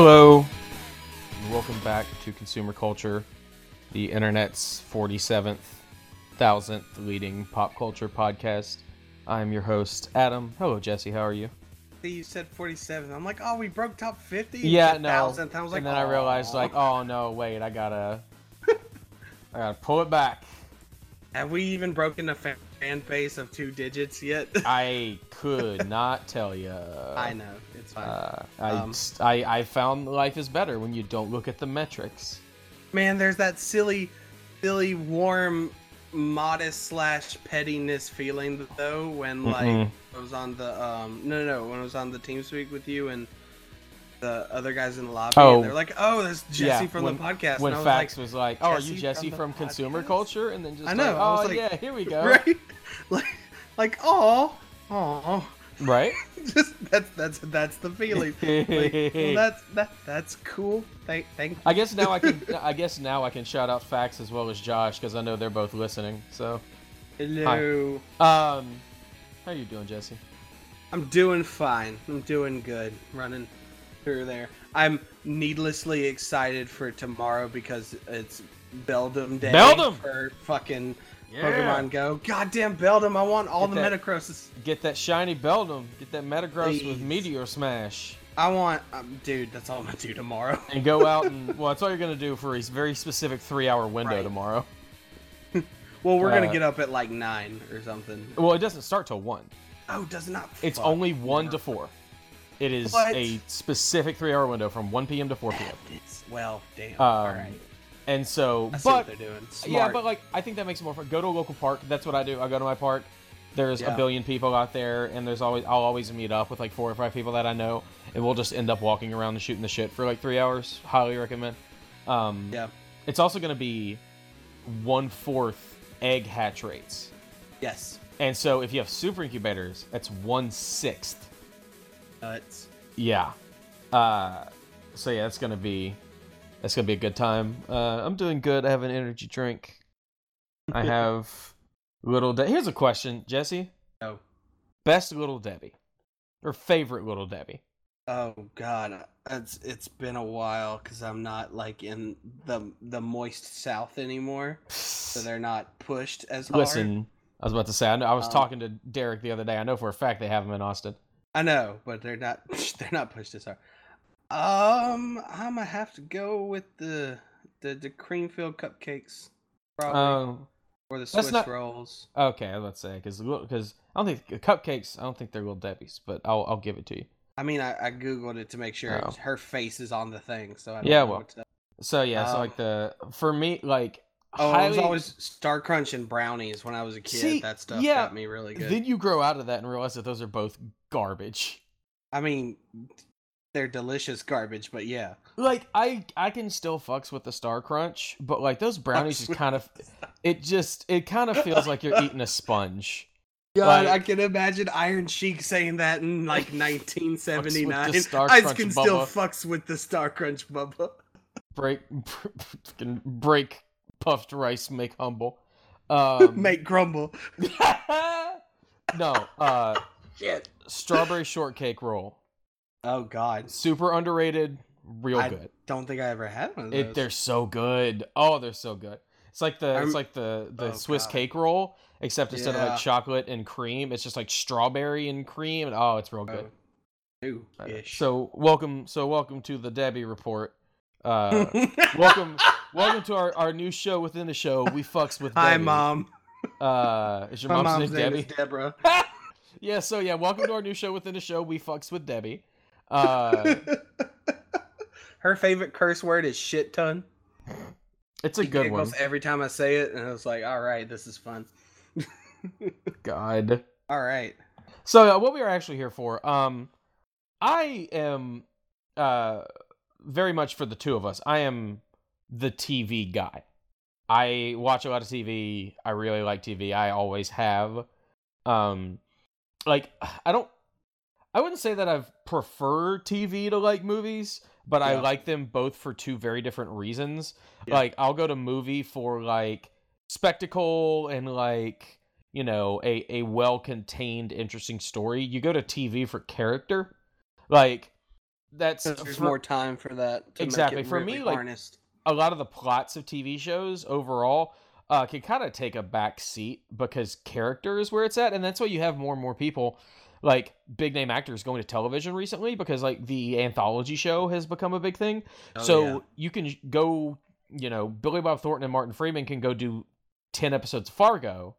Hello, and welcome back to Consumer Culture, the internet's 47th, thousandth leading pop culture podcast. I'm your host, Adam. Hello, Jesse. How are you? You said 47. I'm like, oh, we broke top 50. Yeah, Said no. 1,000th. I was like, and then I realized, like, oh no, wait, I gotta, I gotta pull it back. have we even broken a fa- fan base of two digits yet? I could not tell you. I know, it's fine. Uh, I, Um, I I found life is better when you don't look at the metrics. Man, there's that silly, silly, warm, modest slash pettiness feeling though when like Mhm. I was on the um no no no when I was on the team speak with you and the other guys in the lobby Oh. and they're like, oh, that's Jesse Yeah, from when- the podcast. When and I was Fax like, was like, "Oh, are you Jesse Jesse from from, Consumer podcast? Culture?" and then just I know, like, I "Oh was like, yeah, here we go." right, like like oh oh. Right? just that's that's that's the feeling. Like, well, that's that that's cool. Thank thank. I guess now I can. I guess now I can shout out Fax as well as Josh because I know they're both listening. So, Hello. um, how are you doing, Jesse? I'm doing fine. I'm doing good. Running through there. I'm needlessly excited for tomorrow because it's Beldum Day. Beldum! for fucking Yeah. Pokemon Go. Goddamn Beldum! I want all Get the that- Metagrosses. Get that shiny Beldum. Get that Metagross with Meteor Smash. I want, um, dude. That's all I'm gonna do tomorrow. And go out and well, that's all you're gonna do for a very specific three-hour window Right. tomorrow. well, we're gonna Uh, get up at like nine or something. Well, it doesn't start till one. Oh, it does not. It's only one Never to four. It is What? a specific three-hour window from 1 p.m. to 4 p.m. It's, well, damn. Um, all right. And so, I see what but they're doing. Yeah, but like I think that makes it more fun. Go to a local park. That's what I do. I go to my park. There's a billion people out there, and there's always I'll always meet up with like four or five people that I know, and we'll just end up walking around and shooting the shit for like three hours. Highly recommend. Um, yeah. It's also going to be one fourth egg hatch rates, Yes. and so if you have super incubators, that's one sixth. Nuts. Yeah. Uh, so yeah, it's gonna be that's gonna be a good time. Uh, I'm doing good. I have an energy drink. I have little. De- Here's a question, Jesse. Oh. Best little Debbie, or favorite little Debbie? Oh God, it's it's been a while because I'm not like in the the moist South anymore, so they're not pushed as hard. Listen, I was about to say. I, know, I was Um, talking to Derek the other day. I know for a fact they have them in Austin. I know, but they're not they're not pushed as hard. Um, I'm gonna have to go with the the the cream filled cupcakes, probably, Um. or the Swiss not- rolls. Okay, I was about to say because because I don't think cupcakes. I don't think they're little Debbie's, but I'll I'll give it to you. I mean, I, I googled it to make sure Oh. her face is on the thing, so I don't Yeah, know well, So yeah, so Um, like the for me like Oh, I was always Star Crunch and brownies when I was a kid. See, that stuff yeah, got me really good. Then you grow out of that and realize that those are both garbage. I mean, they're delicious garbage, but yeah. Like I I can still fucks with the Star Crunch, but like those brownies just kind of it just it kind of feels like you're eating a sponge. God, Like- I can imagine Iron Sheik saying that in like 1979. Fucks with the Star I Crunch can still Bubba. fucks with the Star Crunch Bubba. Break fucking break puffed rice make humble. Um Make grumble. No, uh Shit. strawberry shortcake roll. Oh God, Super underrated, real I good. don't think I ever had one of those. It they're so good. Oh, they're so good. It's like the I'm- it's like the the Oh, Swiss God. cake roll, except instead of like chocolate and cream, it's just like strawberry and cream. And, oh, it's real good. Oh, Uh, ish. So welcome, so welcome to the Debbie report. Uh, welcome, welcome to our, our new show within the show. We fucks with Debbie. Hi, mom. Uh, is your My mom's, mom's name name Debbie? Deborah. yeah. So yeah, welcome to our new show within the show. We fucks with Debbie. Uh, Her favorite curse word is shit ton. it's a She good one. every time I say it, and I was like, "All right, this is fun." God. All right. So uh, what we are actually here for, um, I am uh very much for the two of us. I am the TV guy. I watch a lot of TV. I really like TV. I always have. Um, like I don't. I wouldn't say that I've prefer TV to like movies, but I like them both for two very different reasons. Yeah. Like I'll go to movie for like spectacle and like you know a a well contained interesting story. You go to TV for character. Like that's There's for- more time for that. To Exactly. Make it For really me, like, harnessed. a lot of the plots of TV shows overall uh, can kind of take a back seat because character is where it's at, and that's why you have more and more people like big name actors going to television recently because like the anthology show has become a big thing. Oh, so yeah. you can go, you know, Billy Bob Thornton and Martin Freeman can go do ten episodes of Fargo,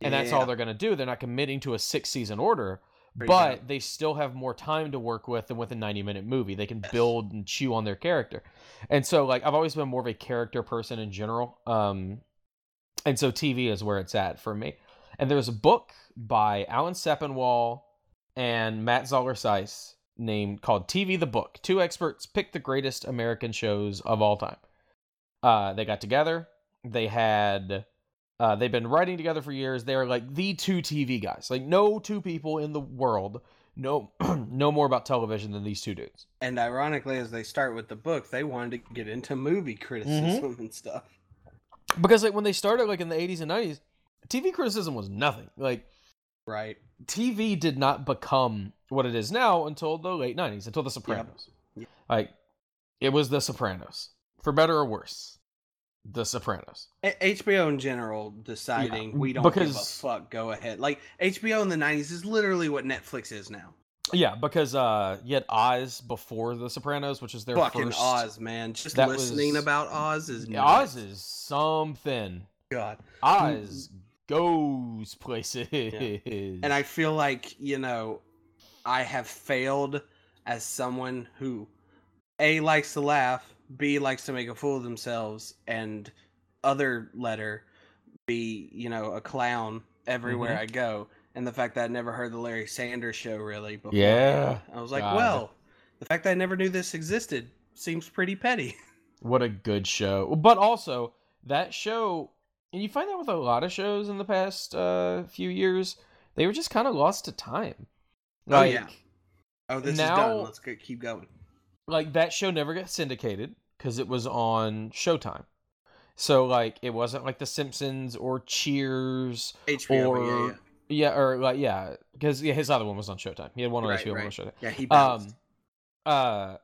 and that's all they're going to do. They're not committing to a six season order. Pretty But they still have more time to work with than with a 90 minute movie. They can Yes. build and chew on their character. And so like I've always been more of a character person in general. Um and so TV is where it's at for me. And there's a book by Alan Sepinwall and Matt Zoller Seitz named called TV the Book. Two experts pick the greatest American shows of all time. Uh they got together. They had uh, they've been writing together for years. They're like the two TV guys. Like no two people in the world know know more about television than these two dudes. And ironically, as they start with the book, they wanted to get into movie criticism Mm-hmm. and stuff. Because like when they started like in the 80s and 90s, TV criticism was nothing. Like Right. TV did not become what it is now until the late 90s, until The Sopranos. Yep. Like it was The Sopranos. For better or worse. The Sopranos. HBO in general deciding Yeah, we don't give a fuck, go ahead. Like HBO in the '90s is literally what Netflix is now. Yeah, because uh you had Oz before The Sopranos, which is their Fucking first Oz, man. Just that listening was- about Oz is Yeah, Oz is something. God. Oz goes places. And I feel like, you know, I have failed as someone who A likes to laugh, B likes to make a fool of themselves, and other letter B, you know, a clown everywhere Mhm. I go. And the fact that I never heard the Larry Sanders show really before. Yeah. I was like, God. well, the fact that I never knew this existed seems pretty petty. what a good show. But also, that show, and you find that with a lot of shows in the past uh, few years, they were just kind of lost to time. Oh, Like, yeah. Oh, this Now- is done. Let's go, keep going. like that show never got syndicated because it was on Showtime. So like it wasn't like The Simpsons or Cheers HBO, or yeah, yeah. yeah or like yeah because yeah his other one was on Showtime. He had one on Right, HBO, one on. Showtime. Yeah, he bounced. um uh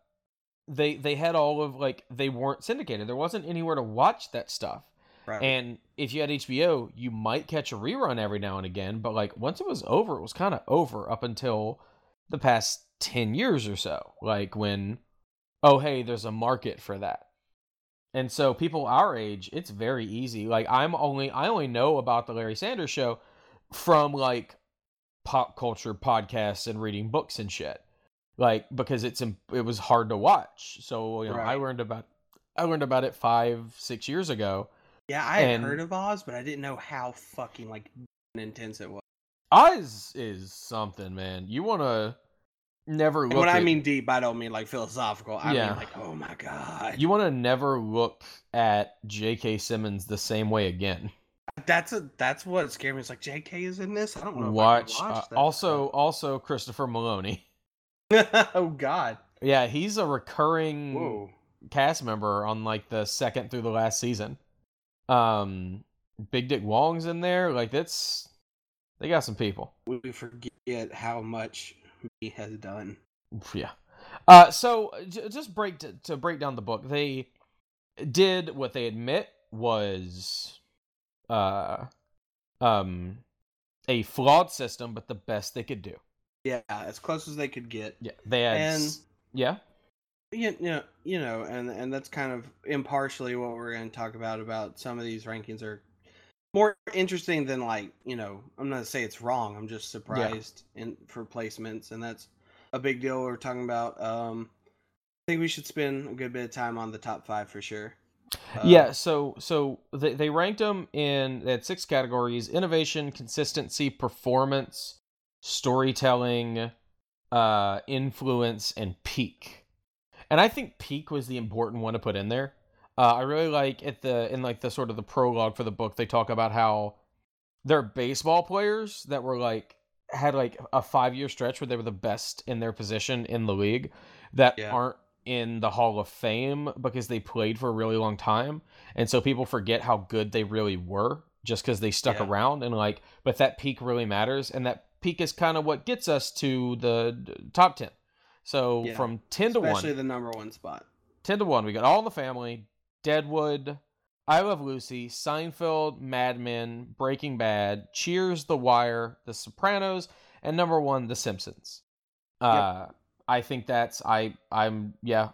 they they had all of like they weren't syndicated there wasn't anywhere to watch that stuff right. and if you had hbo you might catch a rerun every now and again but like once it was over it was kind of over up until the past 10 years or so like when oh hey there's a market for that. And so people our age it's very easy. Like i'm only i only know about the larry sanders show from like pop culture podcasts and reading books and shit. Like because it's it was hard to watch. So you know i learned about i learned about it five six years ago Yeah, I had And- heard of Oz, but I didn't know how fucking like intense it was. Oz is something, man. You want to never And look. when I mean deep, I don't mean like philosophical. I Yeah. mean like, oh my god. you want to never look at J.K. Simmons the same way again. that's a that's what scared me. It's like J.K. is in this. I don't know. Watch, I uh, also also Christopher Meloni. oh god. Yeah, he's a recurring Whoa. cast member on like the second through the last season. Um, Big Dick Wong's in there. Like that's they got some people. We forget how much he has done. Yeah. Uh, so j- just break to, to break down the book. They did what they admit was uh um a flawed system, but the best they could do. Yeah, as close as they could get. Yeah, they had And yeah. You know, you know, and and that's kind of impartially what we're going to talk about. About some of these rankings are more interesting than like you know. I'm not to say it's wrong. I'm just surprised in for placements, and that's a big deal. We're talking about. Um, I think we should spend a good bit of time on the top five for sure. Uh, yeah, so so they they ranked them in they had six categories: innovation, consistency, performance, storytelling, uh, influence, and peak. And I think peak was the important one to put in there. Uh, I really like at the in like the sort of the prologue for the book they talk about how they're baseball players that were like had like a five year stretch where they were the best in their position in the league that Yeah. aren't in the Hall of Fame because they played for a really long time. And so people forget how good they really were just because they stuck Yeah. around and like but that peak really matters and that peak is kind of what gets us to the top 10. So Yeah. from ten to Especially one, Especially the number one spot. ten to one, we got All in the Family, Deadwood, I Love Lucy, Seinfeld, Mad Men, Breaking Bad, Cheers, The Wire, The Sopranos, and number one, The Simpsons. Uh, I think that's I I'm yeah,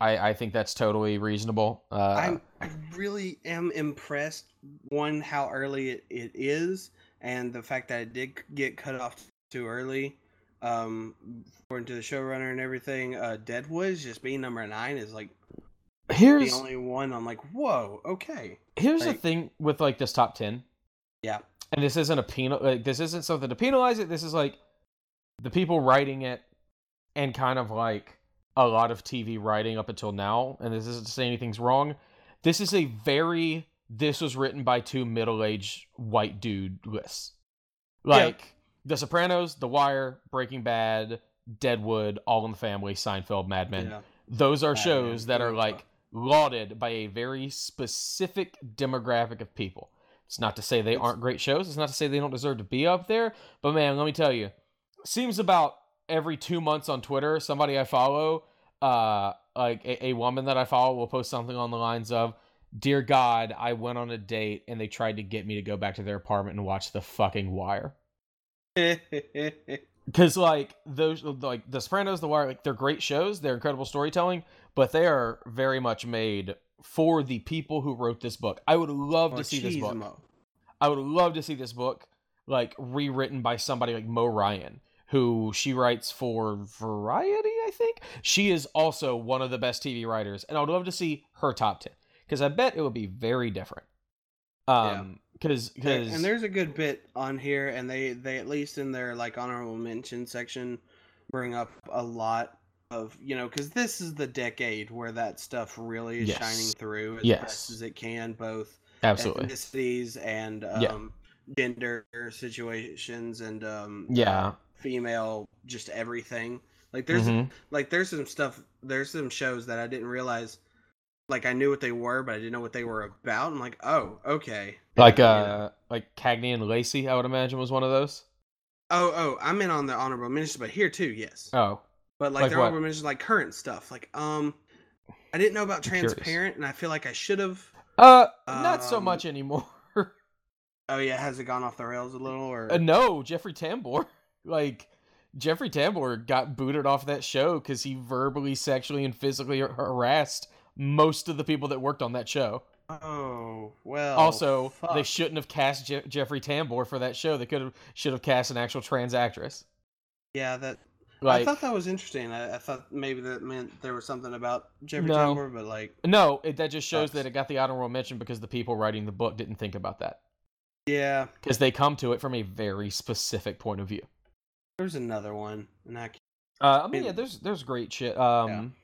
I I think that's totally reasonable. Uh, I'm, I really am impressed. One, how early it, it is, and the fact that it did get cut off too early. Um, according to the showrunner and everything, uh, Deadwood just being number nine is like here's the only one. I'm like, whoa, okay, here's the thing with like this top ten. yeah, and this isn't a penal like this isn't something to penalize it. This is like the people writing it and kind of like a lot of tv writing up until now and this isn't to say anything's wrong. This is a very this was written by two middle-aged white dude lists like the sopranos the wire breaking bad deadwood all in the family seinfeld mad men yeah. those are shows Men, that are like lauded by a very specific demographic of people. It's not to say they aren't great shows. It's not to say they don't deserve to be up there. But man, let me tell you, seems about every two months on Twitter, somebody I follow, uh, like a, a woman that I follow, will post something on the lines of, "Dear God, I went on a date and they tried to get me to go back to their apartment and watch The fucking Wire." Because like those, like The Sopranos, The Wire, like they're great shows. They're incredible storytelling, but they are very much made for the people who wrote this book. I would love to see this book. Machismo. I would love to see this book like rewritten by somebody like Mo Ryan, who she writes for Variety, I think. She is also one of the best TV writers, and I would love to see her top ten because I bet it would be very different. Um, because because and there's a good bit on here, and they they at least in their like honorable mention section bring up a lot of you know because this is the decade where that stuff really is Yes. shining through as Yes. best as it can, both absolutely, ethnicities and um, Yeah. gender situations and um, yeah, uh, female just everything. Like there's Mhm. like there's some stuff there's some shows that I didn't realize like I knew what they were but I didn't know what they were about. I'm like, oh, okay. like uh, like Cagney and Lacey, I would imagine was one of those. Oh, oh, I'm in on the honorable mentions, but here too, yes. Oh, but like, like the honorable mentions, like current stuff. Like, um, I didn't know about I'm curious. transparent, and I feel like I should have. uh, not so Um, much anymore. Oh yeah, has it gone off the rails a little, or Uh, no, Jeffrey Tambor. Like Jeffrey Tambor got booted off that show because he verbally, sexually, and physically harassed most of the people that worked on that show. oh well. also, they shouldn't have cast Je- Jeffrey Tambor for that show. They could have should have cast an actual trans actress. yeah, that Like I thought that was interesting. I, I thought maybe that meant there was something about Jeffrey No. Tambor, but like, no, it, that just shows that it got the honorable mention because the people writing the book didn't think about that yeah, because they come to it from a very specific point of view. there's another one, and I Uh, I mean, yeah, there's there's great shit. Um,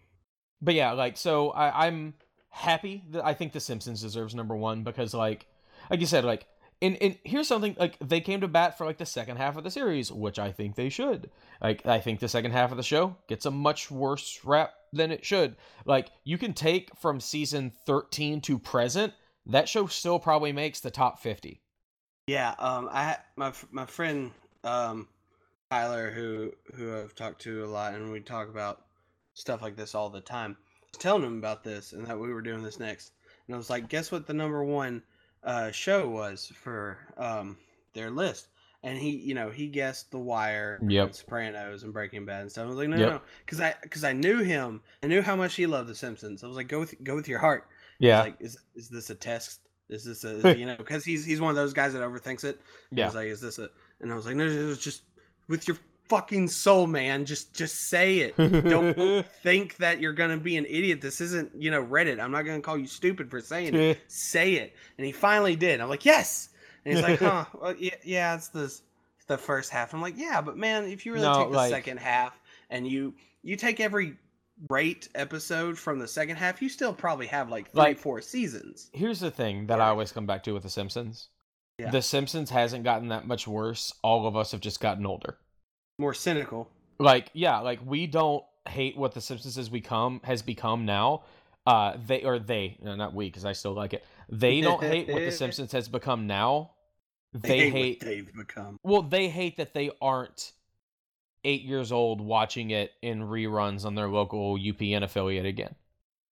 but yeah, like so, I, I'm happy that I think The Simpsons deserves number one because, like, like you said, like, and and here's something like they came to bat for like the second half of the series, which I think they should. Like, I think the second half of the show gets a much worse rap than it should. Like, you can take from season 13 to present, that show still probably makes the top 50. Yeah, um, I my my friend um, Tyler, who who I've talked to a lot, and we talk about stuff like this all the time. I was telling him about this and that we were doing this next, and I was like, "Guess what? The number one uh, show was for um, their list." And he, you know, he guessed The Wire, Yep. and Sopranos, and Breaking Bad and stuff. I was like, no, Yep. no, because I because I knew him, I knew how much he loved The Simpsons. I was like, go with go with your heart. Yeah, Like, is is this a test? Is this a you know? Because he's he's one of those guys that overthinks it. Yeah. was like, is this a? And I was like, no, no, no, just with your fucking soul, man. Just just say it. Don't think that you're gonna be an idiot. This isn't you know Reddit. I'm not gonna call you stupid for saying it. Say it. And he finally did. I'm like, yes. And he's like, huh? Well, yeah, yeah. It's the the first half. I'm like, yeah, but man, if you really No, take the like- second half and you you take every rate episode from the second half, you still probably have like three, Like- four seasons. Here's the thing that I always come back to with The Simpsons. Yeah. The Simpsons hasn't gotten that much worse. All of us have just gotten older. More cynical. Like, yeah, like we don't hate what The Simpsons has become has become now. Uh, they or they, no, not we, because I still like it. They don't hate what The Simpsons has become now. They what hate. they've become. Well, they hate that they aren't eight years old watching it in reruns on their local UPN affiliate again.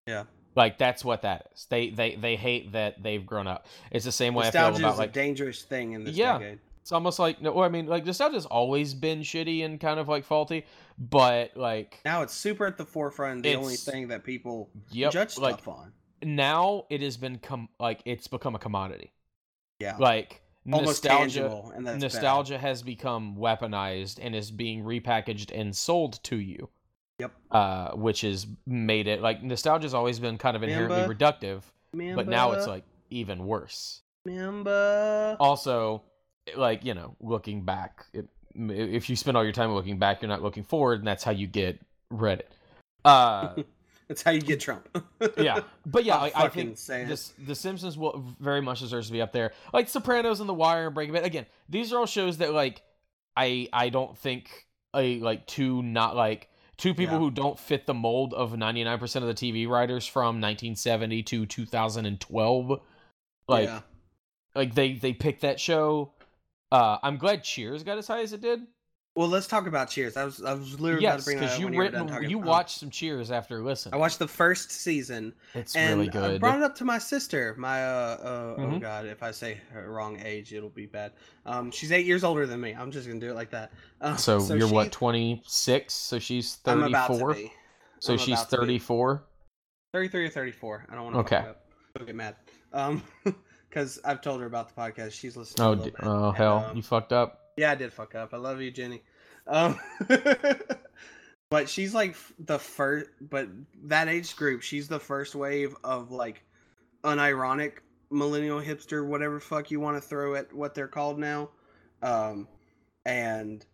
Yeah. Like that's what that is. They they they hate that they've grown up. It's the same way I feel about like a dangerous thing in this Yeah. decade. It's almost like no, I mean like the stuff has always been shitty and kind of like faulty, but like Now it's super at the forefront. The only thing that people yep, judge like stuff on. now it has been com- like it's become a commodity. Yeah. Like Almost nostalgia tangible, and that's bad. nostalgia has become weaponized and is being repackaged and sold to you. Yep. Uh, which has made it like nostalgia's always been kind of inherently Remember? reductive, but now it's like even worse. Remember? Also, like you know, looking back, it, if you spend all your time looking back, you're not looking forward, and that's how you get Reddit. Uh, That's how you get Trump. yeah, but yeah, like, I think this, The Simpsons will very much deserves to be up there. Like Sopranos and The Wire and Breaking Bad. Again, these are all shows that like I I don't think a like two not like two people Yeah. who don't fit the mold of 99% of the TV writers from 1970 to 2012 like yeah. like they they picked that show uh i'm glad cheers got as high as it did Well, let's talk about Cheers. I was I was literally yes to bring that because you you written you Um, watched some cheers after listen I watched the first season, it's and really I good brought it up to my sister. My uh, uh oh Mhm. god, if I say her wrong age, it'll be bad. Um, she's eight years older than me. I'm just gonna do it like that. Uh, so, you're she- what 26 so she's I'm about to 34 so I'm she's about to be. 34 33 or 34. I don't want to. Okay. Don't get mad. Um, because I've told her about the podcast. She's listening. oh d- oh and, hell um, you fucked up Yeah, I did fuck up. I love you, Jenny. Um, but she's like the first, but that age group, she's the first wave of like unironic millennial hipster, whatever fuck you want to throw at what they're called now. Um, and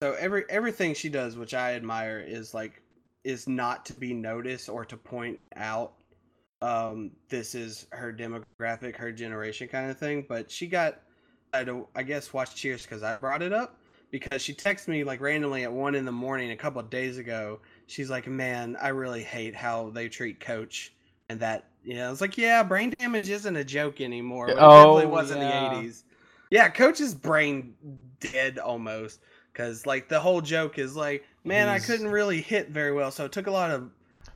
so every everything she does, which I admire, is like is not to be noticed or to point out. Um, this is her demographic, her generation kind of thing. But she got I don't I guess watch Cheers because I brought it up because she texted me like randomly at one in the morning a couple of days ago. She's like, "Man, I really hate how they treat Coach," and that you know, I was like, "Yeah, brain damage isn't a joke anymore. It Oh, definitely was in the '80s. Yeah, Coach's brain dead almost because like the whole joke is like, man, I couldn't really hit very well, so it took a lot of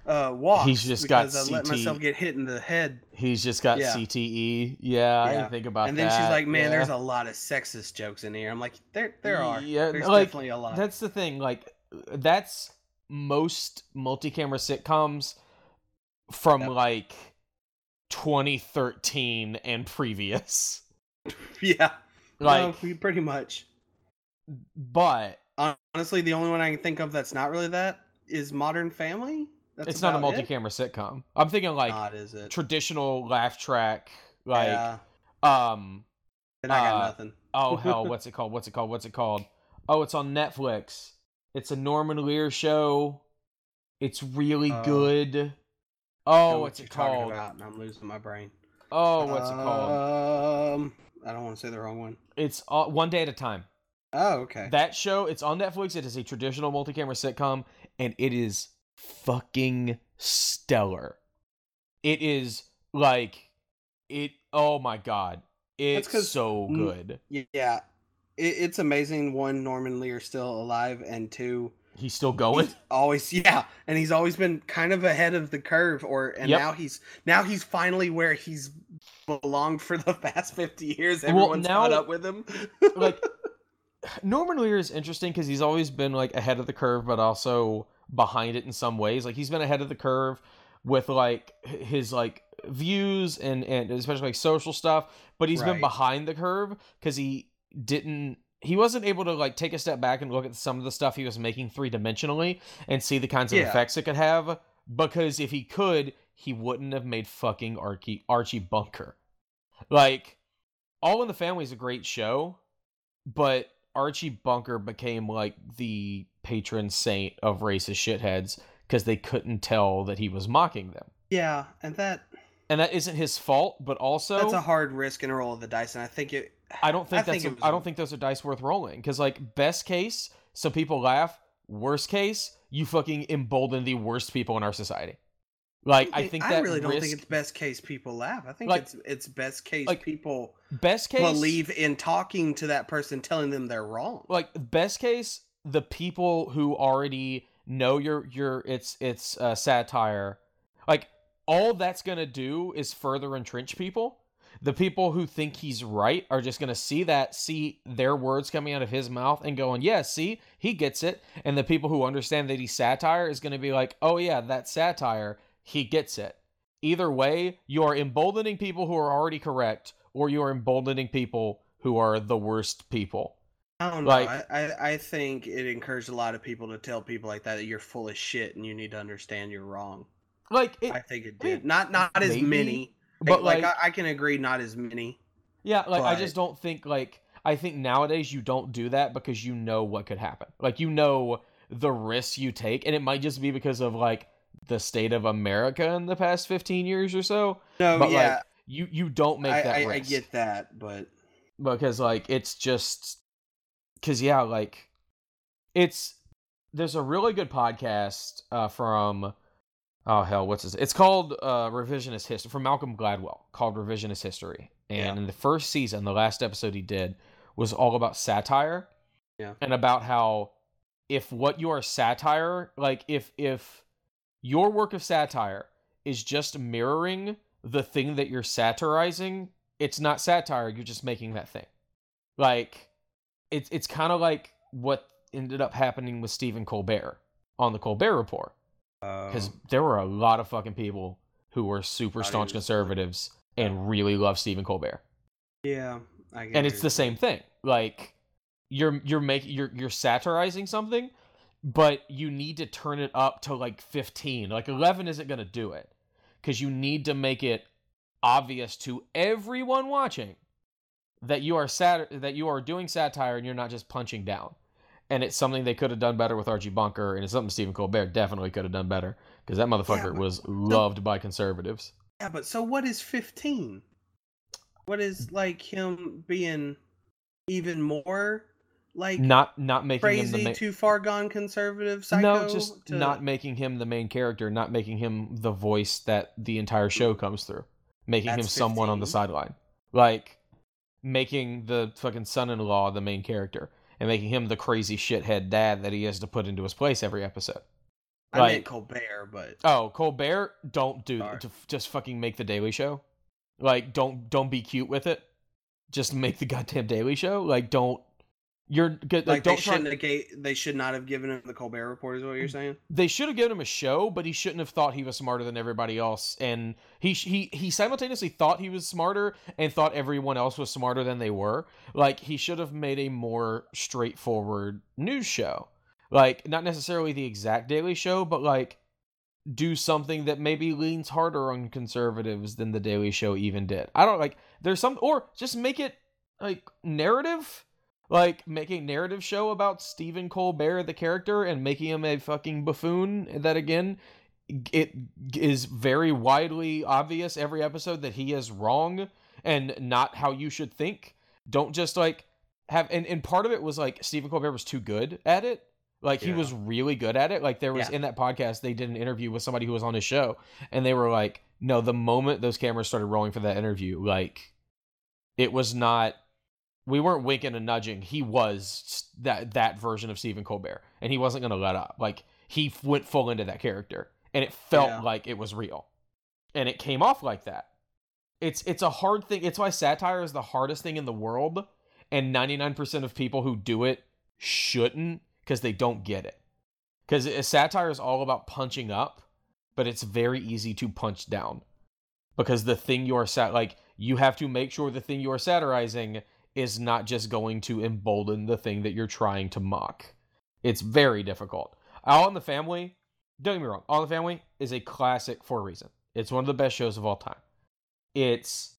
uh walks. He's just got I let myself get hit in the head." he's just got Yeah. cte yeah, i Yeah. didn't think about that. and then that she's like, "Man, yeah. there's a lot of sexist jokes in here." I'm like, "There, there are. Yeah, There's like, definitely a lot." That's the thing. Like, that's most multi-camera sitcoms from Yep. like 2013 and previous. yeah, Like, no, pretty much. but Honestly, the only one I can think of that's not really that is Modern Family. That's it's not a multi-camera sitcom. I'm thinking like Not it? traditional laugh track. Like, yeah, um, then I got uh, nothing. oh hell, what's it called? What's it called? What's it called? Oh, it's on Netflix. It's a Norman Lear show. It's really Oh. good. Oh, what what's it called? And I'm losing my brain. Oh, what's it called? Um, I don't want to say the wrong one. It's uh, one day at a time. Oh, okay. That show, it's on Netflix. It is a traditional multi-camera sitcom, and it is fucking stellar. It is like it. Oh my god, it's so good. yeah, it, it's amazing. One, Norman Lear still alive, and two, He's still going. he's always yeah, and he's always been kind of ahead of the curve. Or and Yep. now he's now he's finally where he's belonged for the past fifty years. Well, Everyone's caught now- up with him. like Norman Lear is interesting because he's always been like ahead of the curve, but also behind it in some ways. Like he's been ahead of the curve with like his like views and and especially like social stuff, but he's been behind the curve because he didn't. He wasn't able to like take a step back and look at some of the stuff he was making three dimensionally and see the kinds of Yeah. effects it could have. Because if he could, he wouldn't have made fucking Archie Archie Bunker. Like, All in the Family is a great show, but Archie Bunker became like the patron saint of racist shitheads because they couldn't tell that he was mocking them. yeah, and that And that isn't his fault, but also that's a hard risk and a roll of the dice, and I think it. I don't think I that's think a- I don't think those are dice worth rolling because like best case, some people laugh. Worst case, you fucking embolden the worst people in our society. Like I think I really don't think risk- it's best case people laugh. I think Like- it's it's best case like, people best case believe in talking to that person, telling them they're wrong. like best case the people who already know your your it's it's uh, satire, like all that's gonna do is further entrench people. The people who think he's right are just gonna see that, see their words coming out of his mouth, and going, "Yeah, see, he gets it." And the people who understand that he's satire is gonna be like, "Oh yeah, that's satire. He gets it." Either way, you are emboldening people who are already correct, or you are emboldening people who are the worst people. I don't know. Like- I, I, I think it encouraged a lot of people to tell people like that that you're full of shit and you need to understand you're wrong. Like, it, I think it I mean, did. not not as many. but like, like, I, I can agree, not as many. yeah, like I just don't think like I think nowadays you don't do that because you know what could happen. Like you know the risks you take, and it might just be because of like the state of America in the past fifteen years or so. No, But yeah, like you you don't make I, that I. I get that, but because like it's just because yeah like it's there's a really good podcast uh from oh hell what's this it's called uh revisionist history from malcolm gladwell called revisionist history and Yeah. in the first season the last episode he did was all about satire Yeah. and about how if what you are satire like if if your work of satire is just mirroring the thing that you're satirizing. It's not satire you're just making that thing. Like it's it's kind of like what ended up happening with Stephen Colbert on the Colbert Report. Because um, there were a lot of fucking people who were super staunch conservatives and really love Stephen Colbert. Yeah, I get and it's the same thing. Like you're you're making you're you're satirizing something but you need to turn it up to like 15 like 11 isn't going to do it because you need to make it obvious to everyone watching that you are sat that you are doing satire and you're not just punching down. And it's something they could have done better with Archie Bunker and it's something Stephen Colbert definitely could have done better because that motherfucker but was loved by conservatives. Yeah, but so what is 15? What is like him being even more like not not making him the crazy, too far gone conservative psycho? no just to- not making him the main character not making him the voice that the entire show comes through. Making him That's someone on the sideline. Like making the fucking son-in-law the main character and making him the crazy shithead dad that he has to put into his place every episode. I like- meant Colbert, but oh colbert don't do Sorry. to just fucking make the daily show. Like don't don't be cute with it. Just make the goddamn daily show. Like don't you're good like, like, they shouldn't have they should not have given him the Colbert Report. Is what you're saying? they should have given him a show, but he shouldn't have thought he was smarter than everybody else. And he he he simultaneously thought he was smarter and thought everyone else was smarter than they were. Like he should have made a more straightforward news show. Like not necessarily the exact Daily Show, but like do something that maybe leans harder on conservatives than the Daily Show even did. I don't like there's some or just make it like narrative like make a narrative show about Stephen Colbert the character and making him a fucking buffoon that again it is very widely obvious every episode that he is wrong and not how you should think. Don't just like have and, and part of it was like Stephen Colbert was too good at it. Like he was really good at it. Like there was Yeah. in that podcast they did an interview with somebody who was on his show and they were like no the moment those cameras started rolling for that interview like it was not we weren't winking and nudging. He was that that version of Stephen Colbert, and he wasn't going to let up. Like he f- went full into that character, and it felt Yeah. like it was real, and it came off like that. It's it's a hard thing. It's why satire is the hardest thing in the world, and ninety nine percent of people who do it shouldn't because they don't get it. Because satire is all about punching up, but it's very easy to punch down because the thing you are sat like you have to make sure the thing you are satirizing is not just going to embolden the thing that you're trying to mock. It's very difficult. All in the Family, don't get me wrong, All in the Family is a classic for a reason. It's one of the best shows of all time. It's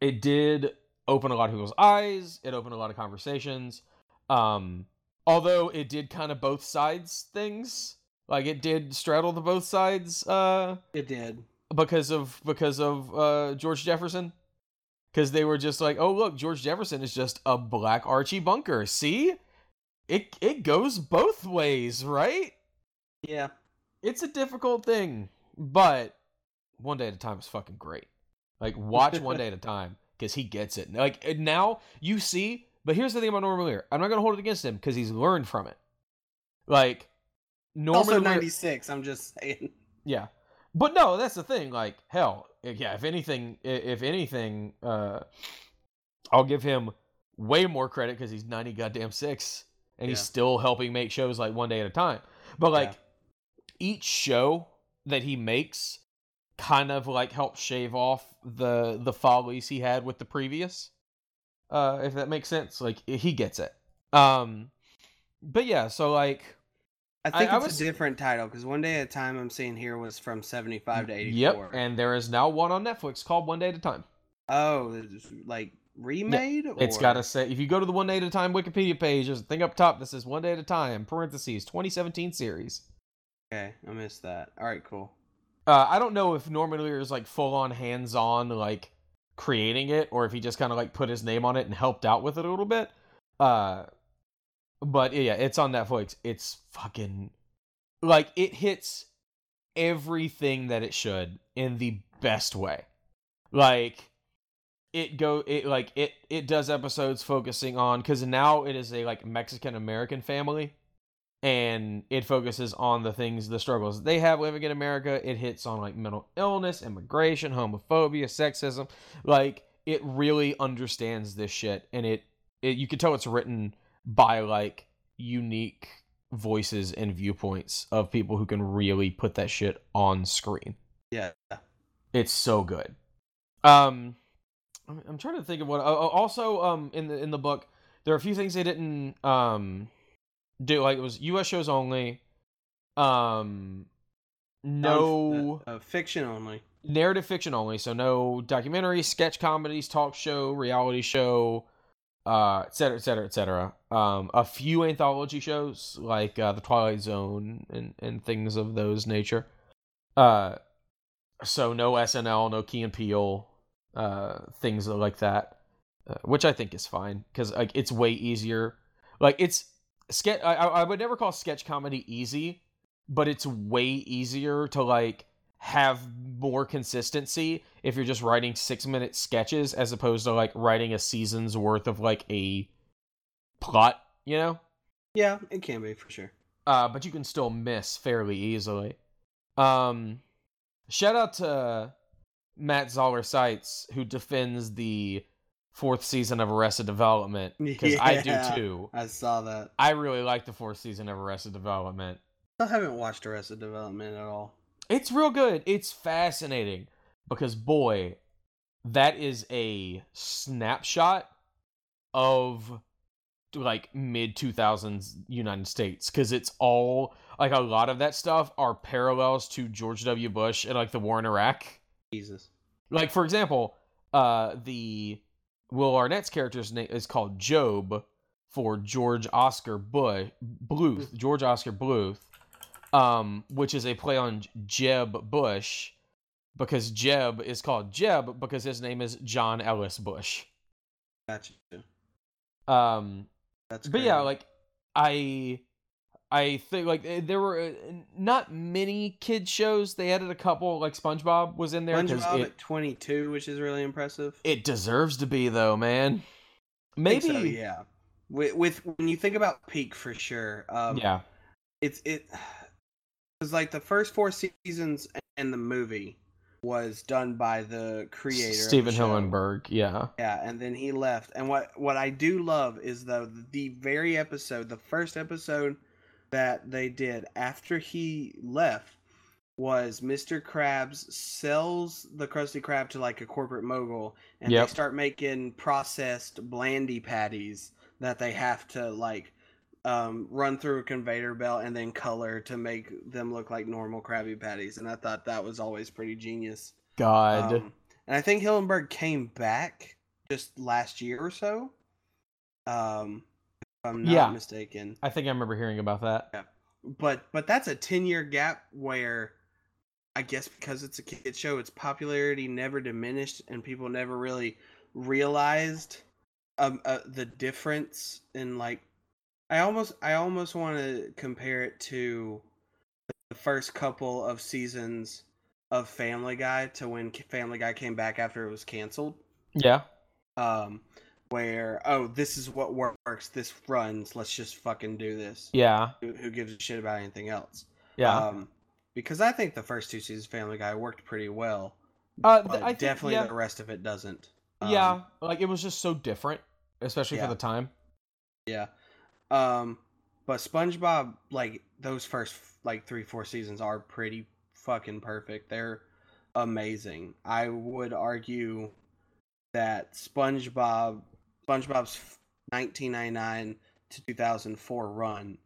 it did open a lot of people's eyes. It opened a lot of conversations. Um, although it did kind of both sides things. Like it did straddle the both sides. Uh, It did. because of because of uh George Jefferson because they were just like oh look George Jefferson is just a black Archie Bunker. See? It it goes both ways right? Yeah. it's a difficult thing but one day at a time is fucking great. Like watch one day at a time because he gets it. Like now you see but here's the thing about Norman Lear I'm not gonna hold it against him because he's learned from it. Like normally Also we're- 96. I'm just saying. Yeah, but no, that's the thing. Like hell, yeah. If anything, if anything, uh, I'll give him way more credit because he's ninety goddamn six, and he's still helping make shows like one day at a time. But like Yeah. each show that he makes, kind of like helps shave off the the follies he had with the previous. Uh, if that makes sense, like he gets it. Um, but yeah, so like. I I- think I it's was- a different title because one day at a time I'm seeing here was from 75 to 84. Yep, and there is now one on Netflix called One Day at a Time. oh, it's like remade. It's got to say, if you go to the One Day at a Time Wikipedia page, there's a thing up top that says One Day at a Time, parentheses, 2017 series. Okay, I missed that. All right, cool. Uh, I don't know if Norman Lear is like full on hands on, like creating it, or if he just kind of like put his name on it and helped out with it a little bit. Uh, but yeah, it's on Netflix. It's fucking like it hits everything that it should in the best way. Like it go it like it it does episodes focusing on because now it is a like Mexican American family and it focuses on the things the struggles they have living in America. It hits on like mental illness, immigration, homophobia, sexism. Like it really understands this shit and it, it you can tell it's written by like unique voices and viewpoints of people who can really put that shit on screen. Yeah. It's so good. Um, I'm, trying to think of what. Oh, oh, also, um, in the in the book, there are a few things they didn't um do. Like it was U.S. shows only. Um, no Uh, uh, fiction only. narrative fiction only. So no documentaries, sketch comedies, talk show, reality show, uh, et cetera, et cetera, et cetera. Um, a few anthology shows like uh, the Twilight Zone and and things of those nature. Uh, so no SNL, no Key and Peele, uh, things like that, uh, which I think is fine because like it's way easier. Like it's sketch. I I would never call sketch comedy easy, but it's way easier to like have more consistency if you're just writing six minute sketches as opposed to like writing a season's worth of like a plot, you know? Yeah, it can be for sure. Uh, but you can still miss fairly easily. Um, shout out to Matt Zoller Seitz who defends the fourth season of Arrested Development because I do too. I saw that. I really like the fourth season of Arrested Development. I haven't watched Arrested Development at all. It's real good. It's fascinating because boy, that is a snapshot of like mid 2000s United States cuz it's all like a lot of that stuff are parallels to George W Bush and like the war in Iraq. Jesus. Like for example, uh the Will Arnett's character's name is called Job for George Oscar Bush Bluth, George Oscar Bluth, um, which is a play on Jeb Bush, because Jeb is called Jeb because his name is John Ellis Bush. Gotcha. Um, That's but yeah, like I, I think like eh, there were uh, not many kid shows. They added a couple. Like SpongeBob was in there SpongeBob it at 22, which is really impressive. it deserves to be though, man. Maybe so, yeah. With, with when you think about peak for sure, um, yeah. it's it because like the first four seasons and the movie was done by the creator of the Stephen. Hillenburg, yeah. Yeah, and then he left. And what what I do love is though the very episode, the first episode that they did after he left was Mr. Krabs sells the Krusty Krab to like a corporate mogul and Yep. they start making processed blandy patties that they have to like um, run through a conveyor belt and then color to make them look like normal Krabby Patties. And I thought that was always pretty genius. God. Um, and I think Hillenburg came back just last year or so. Um, if I'm not Yeah. mistaken. I think I remember hearing about that. Yeah. But but that's a ten year gap where I guess because it's a kid show, its popularity never diminished, and people never really realized um uh, the difference in like. I almost I almost want to compare it to the first couple of seasons of Family Guy to when Family Guy came back after it was canceled Yeah. um where oh this is what works, this runs, let's just fucking do this. Yeah. Who, who gives a shit about anything else? Yeah. Um, because I think the first two seasons of Family Guy worked pretty well, uh, but I think, definitely yeah, the rest of it doesn't. Um, yeah, like it was just so different, especially Yeah. for the time. Yeah. Um but SpongeBob like those first like 3 4 seasons are pretty fucking perfect. They're amazing. I would argue that SpongeBob SpongeBob's 1999 to 2004 run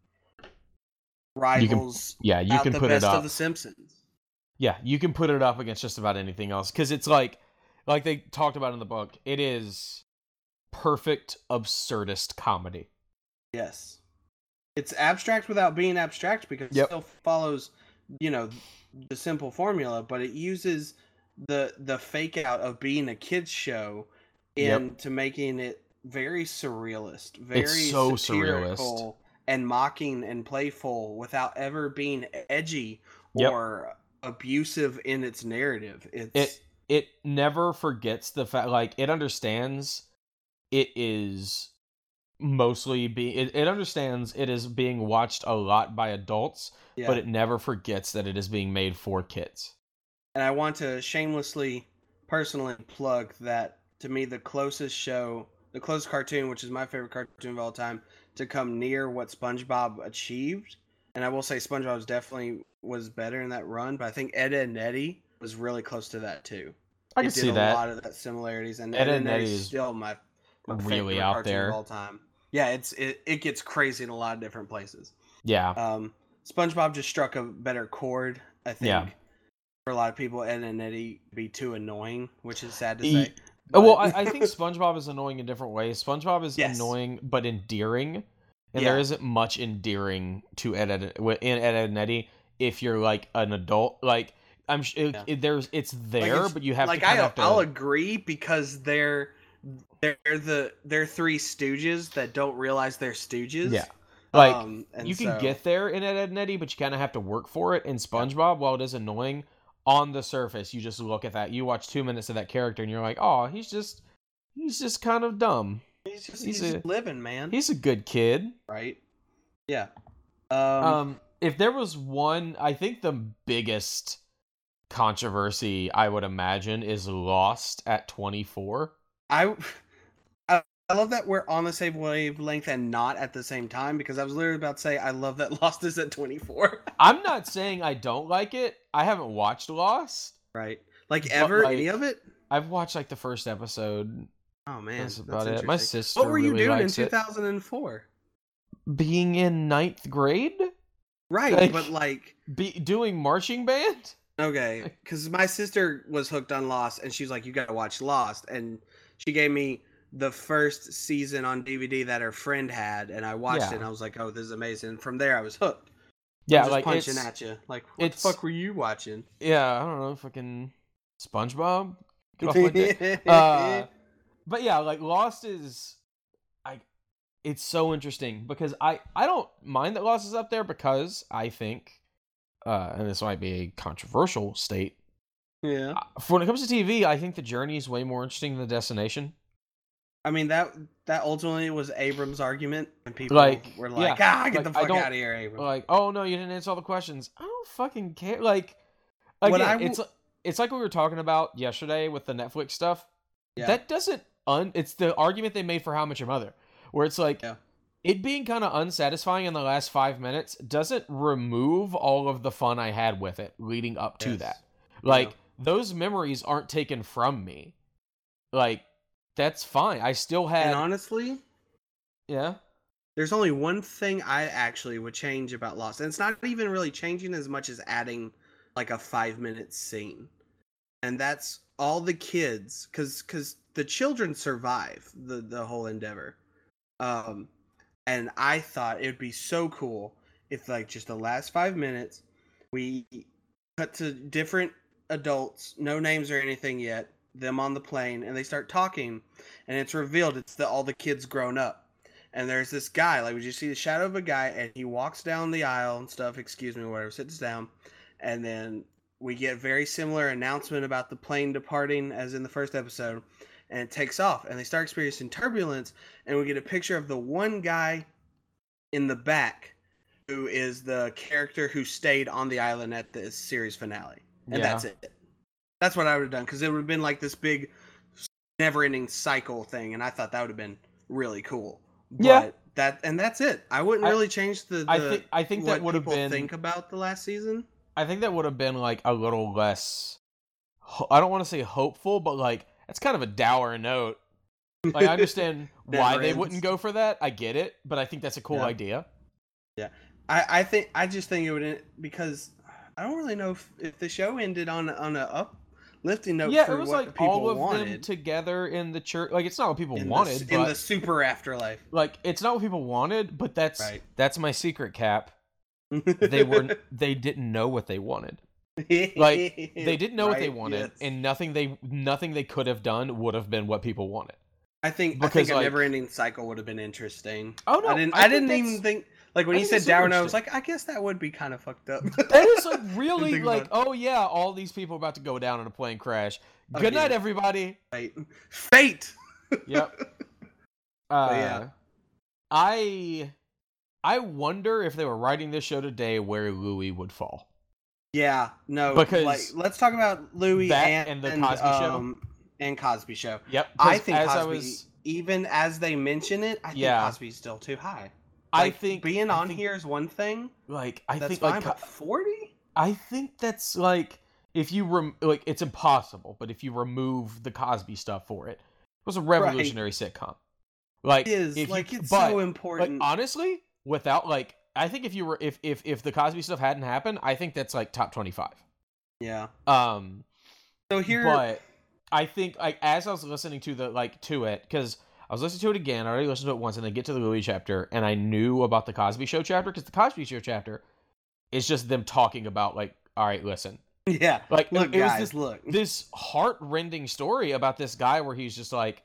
rivals Yeah, you can the put best it up. of the Simpsons. Yeah, you can put it up against just about anything else because it's like, like they talked about in the book. It is perfect absurdist comedy. Yes. It's abstract without being abstract because Yep. it still follows, you know, the simple formula, but it uses the the fake out of being a kids show Yep. into making it very surrealist, very so satirical and mocking and playful without ever being edgy Yep. or abusive in its narrative. It's It it never forgets the fact like it understands it is mostly being it, it understands it is being watched a lot by adults yeah. but it never forgets that it is being made for kids and I want to shamelessly, personally plug that to me the closest show, the closest cartoon, which is my favorite cartoon of all time, to come near what SpongeBob achieved. And I will say SpongeBob was definitely was better in that run, but I think Ed, and Eddy was really close to that too. i It can see a that lot of that similarities, and Ed, Ed, and Eddy is still my, my really favorite out cartoon there. of all time. Yeah, it's it, it gets crazy in a lot of different places. yeah Um, SpongeBob just struck a better chord, I think. Yeah. For a lot of people, and and Eddy be too annoying, which is sad to E- say. Uh, well, I, I think SpongeBob is annoying in different ways. SpongeBob is Yes. annoying but endearing, and Yeah. there isn't much endearing to Ed, Ed in Ed, Ed and Eddy if you're like an adult. Like I'm, it, Yeah. it- there's it's Like, there, it's- but you have like to kind I, of. I'll agree because they're they're the they're three stooges that don't realize they're stooges. Yeah. like Um, you can so- get there in Ed, Ed and Eddy, but you kind of have to work for it. In SpongeBob, while it is annoying on the surface, you just look at that, you watch two minutes of that character, and you're like, oh, he's just he's just kind of dumb. He's just he's he's, a- just living, man. He's a good kid. right. Yeah. Um, um if there was one i think the biggest controversy i would imagine is lost at 24 I, I I love that we're on the same wavelength and not at the same time because I was literally about to say I love that Lost is at 24. i'm not saying i don't like it i haven't watched lost right. Like ever like, any of it? i've watched like the first episode Oh man. that's about it my sister What were you really doing in likes it. 2004? being in ninth grade Right, Like- but like be doing marching band okay, cuz my sister was hooked on Lost and she's like you got to watch Lost and she gave me the first season on DVD that her friend had and I watched Yeah. it and I was like, "Oh, this is amazing." And from there I was hooked. yeah like punching at you. Like, what the fuck were you watching? yeah i don't know fucking spongebob Get off my dick. uh, but yeah, like Lost is, I, it's so interesting because I I don't mind that Lost is up there because I think, uh, and this might be a controversial state. Yeah. uh, For when it comes to TV, I think the journey is way more interesting than the destination. I mean that that ultimately was Abrams' argument, and people Like, were like, yeah, "Ah, get like, the fuck out of here, Abrams." Like, oh no, you didn't answer all the questions. I don't fucking care. Like, again, What I w- it's it's like we were talking about yesterday with the Netflix stuff. Yeah. That doesn't un. It's the argument they made for How Much Your Mother, where it's like. Yeah. It being kind of unsatisfying in the last five minutes doesn't remove all of the fun I had with it leading up to Yes. that. Like Yeah. Those memories aren't taken from me. Like that's fine. I still have and honestly, yeah. there's only one thing I actually would change about Lost, and it's not even really changing as much as adding like a five minute scene, and that's all the kids, because because the children survive the the whole endeavor, um, and I thought it would be so cool if like just the last five minutes we cut to different adults, no names or anything yet, them on the plane, and they start talking, and it's revealed it's the all the kids grown up. And there's this guy like we just see the shadow of a guy and he walks down the aisle and stuff excuse me whatever sits down. And then we get very similar announcement about the plane departing as in the first episode and it takes off, and they start experiencing turbulence, and we get a picture of the one guy in the back who is the character who stayed on the island at the series finale, and Yeah. that's it. That's what I would have done because it would have been like this big, never-ending cycle thing, and I thought that would have been really cool. But Yeah. that and that's it. I wouldn't I- really change the. the I think I think that would have been think about the last season. I think that would have been like a little less. I don't want to say hopeful, but like that's kind of a dour note. Like I understand why Never they ends. wouldn't go for that. I get it, but I think that's a cool Yeah. idea. Yeah, I, I think I just think it would because I don't really know if, if the show ended on a- on a uplifting note yeah, for it was what like all of wanted them together in the church. Like it's not what people in, wanted, the, but in the super afterlife. like it's not what people wanted. But that's Right. that's my secret cap. They were they didn't know what they wanted. like, They didn't know what they wanted, yes. and nothing they nothing they could have done would have been what people wanted. I think I because, think a like- never-ending cycle would have been interesting. Oh no, I didn't. I I, didn't even think like when I you said Darwin, I was like, I guess that would be kind of fucked up. That is like really like, oh yeah, all these people about to go down in a plane crash. Good Again. night, everybody. Fate. Fate. Yep. Uh, yeah. I I wonder if they were writing this show today where Louis would fall. Yeah, no. Because like, let's talk about Louis and, and the Cosby Show? um, and Cosby Show. Yep. I think Cosby, I was, even as they mention it, I think Yeah. Cosby's still too high. I think being on think- here is one thing. like I think fine, like forty? I think that's like if you rem- like it's impossible, but if you remove the Cosby stuff for it, it was a revolutionary sitcom. Like It is if you- like it's but, so like important. honestly, without like I think if you were if if if the Cosby stuff hadn't happened, I think that's like top 25. yeah. Um So here, but I think like as I was listening to the like to it cuz I was listening to it again. I already listened to it once and then get to the Louis chapter and I knew about the Cosby show chapter cuz the Cosby show chapter is just them talking about like all right, listen. yeah. Like Look, it was guys, this look. this heart-rending story about this guy where he's just like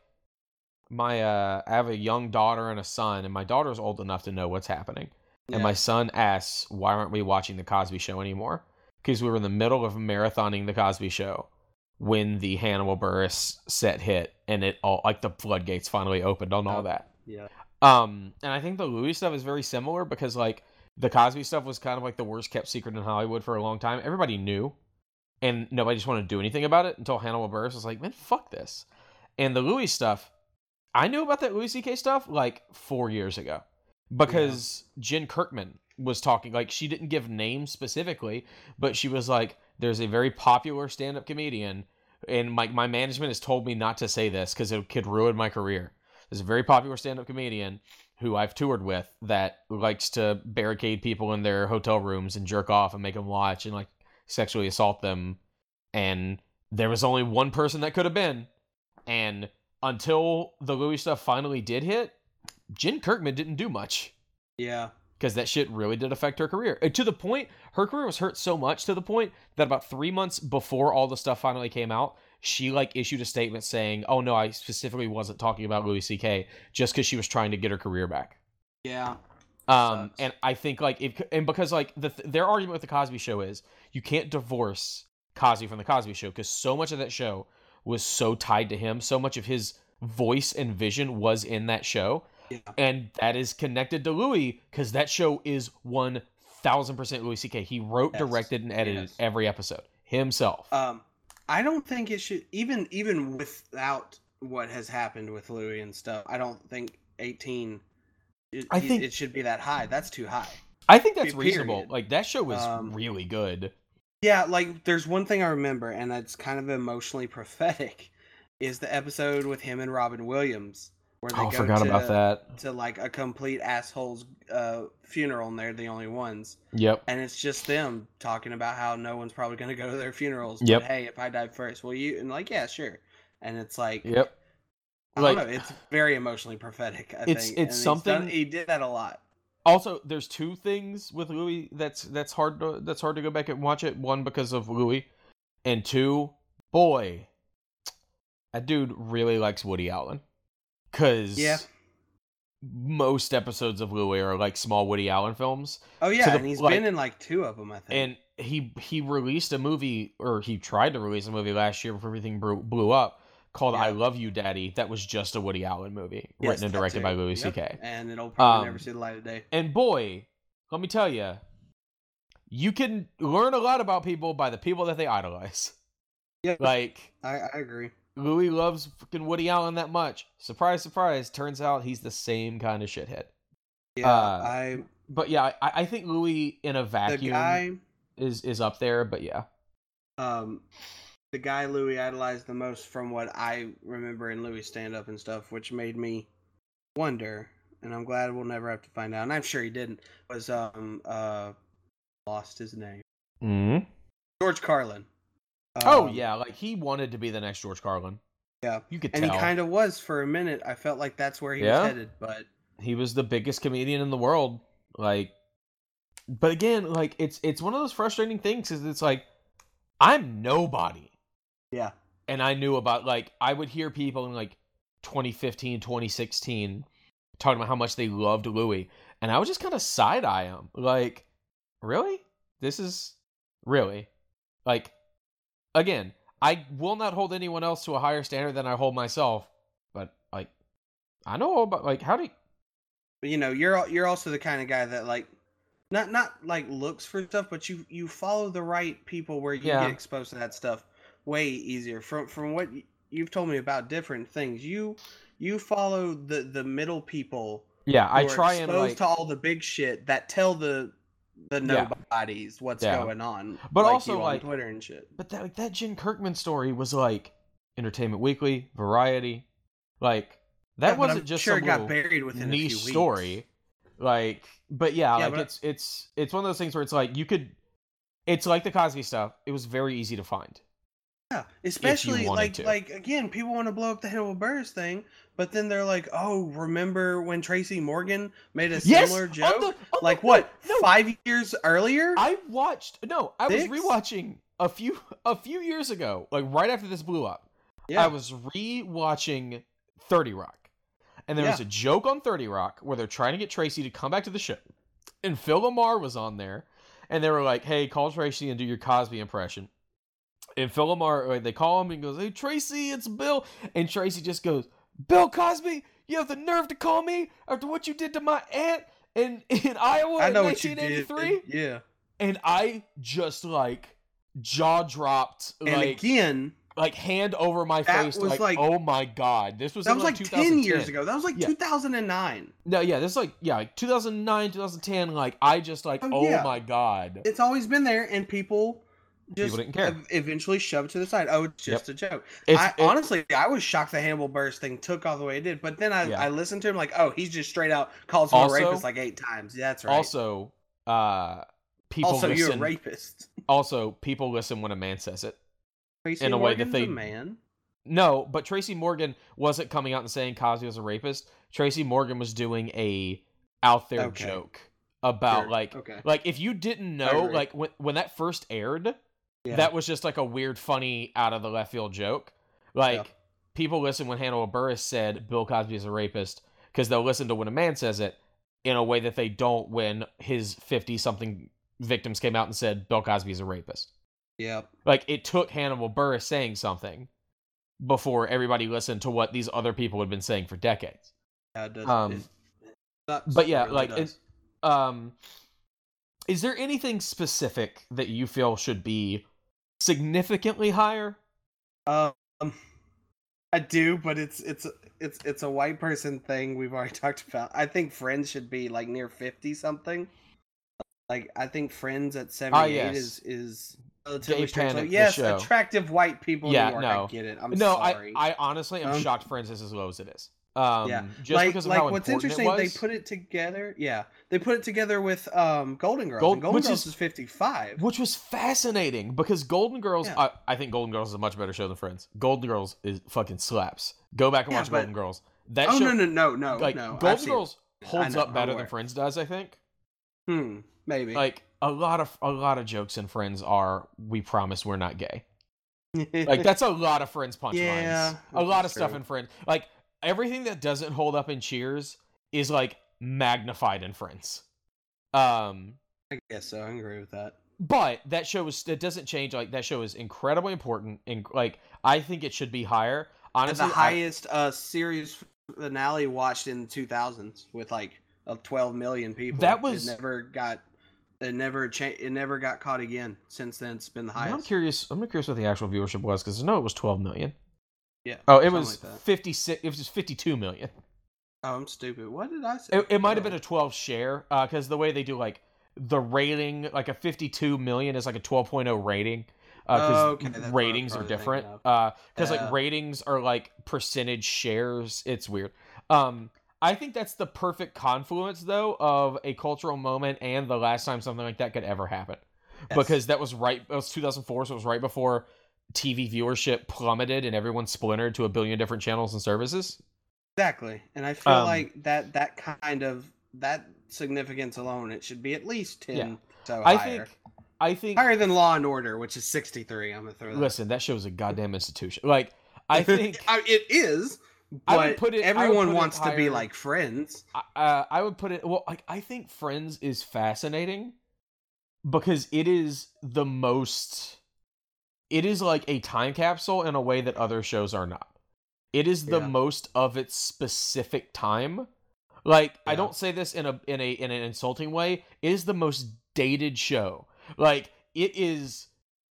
my uh I have a young daughter and a son and my daughter's old enough to know what's happening. And my son asks, "Why aren't we watching the Cosby show anymore?" Because we were in the middle of marathoning the Cosby show when the Hannibal Buress set hit and it all like the floodgates finally opened on all that. yeah. Um, and I think the Louis stuff is very similar because like the Cosby stuff was kind of like the worst kept secret in Hollywood for a long time. Everybody knew, and nobody just wanted to do anything about it until Hannibal Buress was like, "Man, fuck this." And the Louis stuff, I knew about that Louis C.K. stuff like four years ago because Jen Kirkman was talking. Like she didn't give names specifically, but she was like, "There's a very popular stand-up comedian." And my, my management has told me not to say this because it could ruin my career. There's a very popular stand-up comedian who I've toured with that likes to barricade people in their hotel rooms and jerk off and make them watch and like sexually assault them. And there was only one person that could have been. And until the Louis stuff finally did hit, Jen Kirkman didn't do much Yeah. Because that shit really did affect her career. To the point, her career was hurt so much to the point that about three months before all the stuff finally came out, she like issued a statement saying, "Oh no, I specifically wasn't talking about Louis C.K. just because she was trying to get her career back." Yeah. Um, Sucks. and I think like if and because like the their argument with the Cosby Show is you can't divorce Cosby from the Cosby Show because so much of that show was so tied to him, so much of his voice and vision was in that show, Yeah. and that is connected to Louis because that show is one thousand percent Louis C.K. He wrote, Yes. directed, and edited Yes. every episode himself. Um, I don't think it should even even without what has happened with Louis and stuff. I don't think eighteen. It, I think- it should be that high. That's too high. I think that's period. reasonable. Like that show was Um, really good. Yeah, like there's one thing I remember, and it's kind of emotionally prophetic, is the episode with him and Robin Williams, where they Oh, I go forgot to, about that. to like a complete asshole's uh, funeral, and they're the only ones, Yep. and it's just them talking about how no one's probably going to go to their funerals. Yep. But hey, if I die first, will you? And like, yeah, sure. And it's like, Yep. I Like- don't know, it's very emotionally prophetic. I It's- think it's and something- done- he did that a lot. Also, there's two things with Louis that's that's hard to that's hard to go back and watch it. One because of Louis, and two, boy, that dude really likes Woody Allen. Cause Yeah. most episodes of Louis are like small Woody Allen films, Oh yeah, the- and he's like- been in like two of them, I think. and he he released a movie or he tried to release a movie last year before everything blew, blew up called Yeah. I Love You Daddy that was just a Woody Allen movie Yes, written and directed too. by Louis Yep. C.K. And it'll probably never Um, see the light of day. And boy, let me tell you, you can learn a lot about people by the people that they idolize. Yeah. Like I, I agree. Louis loves fucking Woody Allen that much. Surprise, surprise. Turns out he's the same kind of shithead. Yeah, Uh, I But yeah, I, I think Louis in a vacuum guy is is up there. But yeah, um the guy Louis idolized the most from what I remember in Louis stand up and stuff, which made me wonder, and I'm glad we'll never have to find out, and I'm sure he didn't, was um uh lost his name. mm George Carlin. Oh Um, yeah, like he wanted to be the next George Carlin. Yeah. You could And tell he kind of was for a minute. I felt like that's where he Yeah? was headed, but he was the biggest comedian in the world like but again like it's it's one of those frustrating things Is it's like i'm nobody yeah. and i knew about like i would hear people in like 2015 2016 talking about how much they loved louis and i would just kind of side-eye him like really this is really like again i will not hold anyone else to a higher standard than i hold myself but like i know about like how do you But you know, you're you're also the kind of guy that like not not like looks for stuff, but you you follow the right people where you Yeah. get exposed to that stuff way easier. From from what you've told me about different things, you you follow the the middle people. yeah i try and exposed like to all the big shit that tell the the Yeah. nobodies what's Yeah. going on. But like also, you on like- Twitter and shit. But that like that Jen Kirkman story was like Entertainment Weekly, Variety, like that Yeah, wasn't just sure some got buried within niche story. Like, but yeah, Yeah, like but- it's it's it's one of those things where it's like you could. It's like the Cosby stuff. It was very easy to find. Yeah, especially like to. like again, people want to blow up the Hannibal Buress thing, but then they're like, "Oh, remember when Tracy Morgan made a similar on joke? the- the- like no, what? No, Five years earlier? I watched. No, I was rewatching a few a few years ago, like right after this blew up. yeah, I was re-watching 30 Rock. And there was a joke on 30 Rock where they're trying to get Tracy to come back to the show. And Phil LaMarr was on there. And they were like, hey, call Tracy and do your Cosby impression. And Phil LaMarr, like, they call him and goes, hey, Tracy, it's Bill. And Tracy just goes, Bill Cosby, you have the nerve to call me after what you did to my aunt in, in Iowa I in what you did. 1983? Yeah, And I just, like, jaw dropped, and like, again, like hand over my That face, was like, like- oh my god, this was that was like like ten years ago. That was like Yeah. 2009. No, yeah, this is like yeah, like 2009, 2010. Like I just like, Oh, oh, yeah. my god, It's always been there, and people just People didn't care. eventually shoved to the side. Oh, it's just a joke. it's I, it- honestly, I was shocked the Hannibal Buress thing took off the way it did. But then I, Yeah. I listened to him like, oh, he's just straight out calls him Also- a rapist like eight times. Yeah, that's right. also uh people also, you're a listen. rapist. Also, people listen when a man says it. Tracy In a way that Morgan's they- a man. No, but Tracy Morgan wasn't coming out and saying Cosby was a rapist. Tracy Morgan was doing a out there Okay. joke about Sure. like okay, like if you didn't know like when when that first aired, yeah. that was just like a weird, funny, out of the left field joke. Like Yeah. people listen when Hannibal Buress said Bill Cosby is a rapist because they'll listen to when a man says it in a way that they don't when his fifty something victims came out and said Bill Cosby is a rapist. yeah, Like it took Hannibal Buress saying something before everybody listened to what these other people had been saying for decades. yeah, does. Um, but yeah, really like, it- Um, is there anything specific that you feel should be significantly higher? Um, I do, but it's it's it's it's a white person thing we've already talked about. I think Friends should be like near fifty something. Like I think Friends at seventy eight Ah, yes. is is relatively Gay strange. Panic, Like, yes, attractive white people. Yeah, York, no. I get it. I'm no, sorry. I, I honestly am Um, shocked Friends is as low as it is. Um, Yeah, just like, because of like what's interesting, they put it together. Yeah, they put it together with um Golden Girls. Gold- and Golden which Girls is- is, fifty five. which was fascinating because Golden Girls. Yeah. I, I think Golden Girls is a much better show than Friends. Golden Girls is fucking slaps. Go back and Yeah, watch but- Golden Girls. That Oh show, no no no no like no! Golden Girls holds know, up better than. Friends does. I think. Hmm, maybe. Like a lot of a lot of jokes in Friends are "We promise we're not gay." Like that's a lot of Friends punchlines. Yeah, a lot of stuff in Friends. Like everything that doesn't hold up in Cheers is like magnified in Friends. Um, I guess so. I agree with that. but that show is it doesn't change. Like that show is incredibly important, and like I think it should be higher. honestly, the I- highest uh series finale watched in the 2000s with like of 12 million people. That was- it never got it never cha- it never got caught again. Since then, it's been the highest. I'm curious. I'm curious what the actual viewership was because I know it was 12 million. Yeah. Oh, it was like 56. It was just 52 million. Oh, I'm stupid. What did I say? It, it might have Oh. been a 12 share uh, because the way they do like the rating, like a 52 million is like a 12.0 rating. Uh, because Oh, okay, that's what I was ratings are different. Because uh, Yeah. like ratings are like percentage shares. It's weird. Um, I think that's the perfect confluence though of a cultural moment and the last time something like that could ever happen. Yes. Because that was right. It was 2004, so it was right before TV viewership plummeted and everyone splintered to a billion different channels and services. exactly, and I feel Um, like that that kind of that significance alone, it should be at least 10 Yeah. so I higher. think. I think. higher than Law and Order, which is 63. I'm gonna throw that. Listen, that show's a goddamn institution. Like, I think I- it is, I but would put it- I would everyone put it wants to be like Friends. uh, I would put it. Well, like I think Friends is fascinating because it is the most. It is like a time capsule in a way that other shows are not. It is the Yeah. most of its specific time. Like I don't say this in a in a in an insulting way. It is the most dated show. Like it is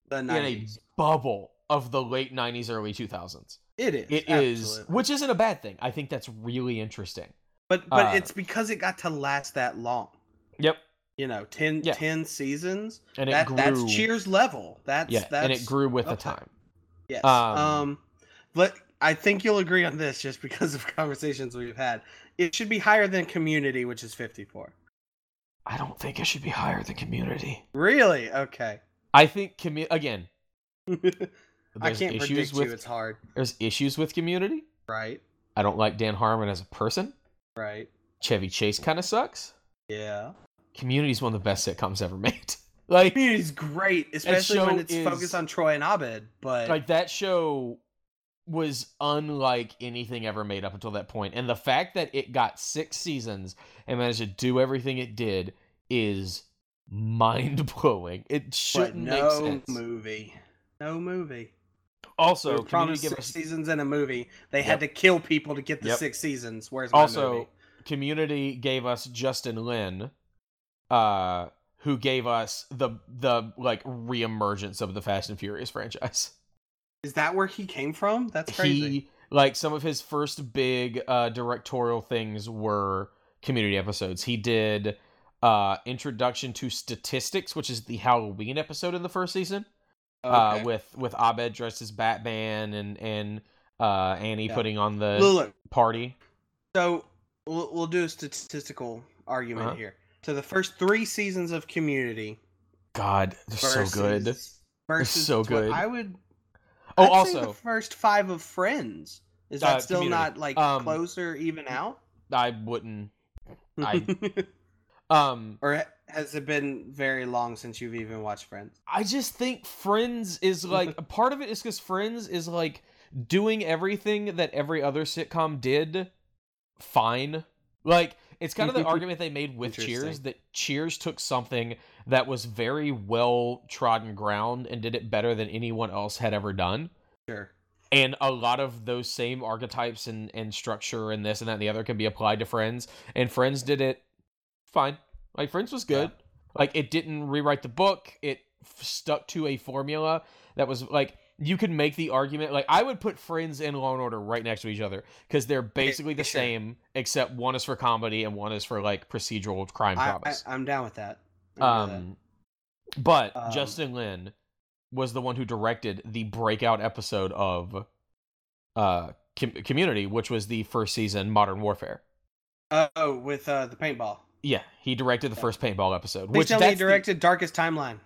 The in a bubble of the late '90s, early 2000s. It is. It is, absolutely. which isn't a bad thing. I think that's really interesting. but but uh, it's because it got to last that long. Yep, You know, 10, Yeah. 10 seasons. and it That grew. that's Cheers level. That's yeah, that's and it grew with the time. Yes. um, Um, but I think you'll agree on this just because of conversations we've had. It should be higher than Community, which is 54. I don't think it should be higher than Community. Really? Okay. I think commu- again. I can't issues predict with you. It's hard. there's issues with Community. Right. I don't like Dan Harmon as a person. Right. Chevy Chase kind of sucks. Yeah. Community's one of the best sitcoms ever made. like Community's great, especially when it's is- focused on Troy and Abed. But like that show was unlike anything ever made up until that point and the fact that it got six seasons and managed to do everything it did is mind-blowing it shouldn't no make sense movie. No movie. also So Community promised six us, seasons in a movie. They Yep. had to kill people to get the Yep. six seasons. Where's my also movie? community gave us justin lin uh who gave us the the like reemergence of the fast and furious franchise Is that where he came from? That's crazy. he like some of his first big uh directorial things were community episodes he did uh introduction to statistics which is the halloween episode in the first season uh with with abed dressed as batman and and uh annie Yeah. putting on the Look, look, party so we'll, we'll do a statistical argument Uh-huh. here. So the first three seasons of Community god they're so good versus- versus so good. I would. oh I'd say also the first five of Friends. Is that Uh, still Community. not like Um, close or even out? i wouldn't I- um or has it been very long since you've even watched Friends? I just think Friends is like a part of it is because Friends is like doing everything that every other sitcom did fine. Like it's kind of the argument they made with Cheers that Cheers took something that was very well trodden ground and did it better than anyone else had ever done. Sure. And a lot of those same archetypes and, and structure and this and that and the other can be applied to Friends. And Friends did it fine. Like Friends was good. Like it didn't rewrite the book. It f- stuck to a formula that was like you can make the argument. Like I would put Friends and Law and Order right next to each other because they're basically the sure. same, except one is for comedy and one is for like procedural crime I, I, dramas. I'm down with that. With that. um, but Um, Justin Lin was the one who directed the breakout episode of uh Com- Community, which was the first season Modern Warfare. Oh, with uh, the paintball. Yeah, he directed the Yeah. first paintball episode. Please which tell me he that's the- directed Darkest Timeline.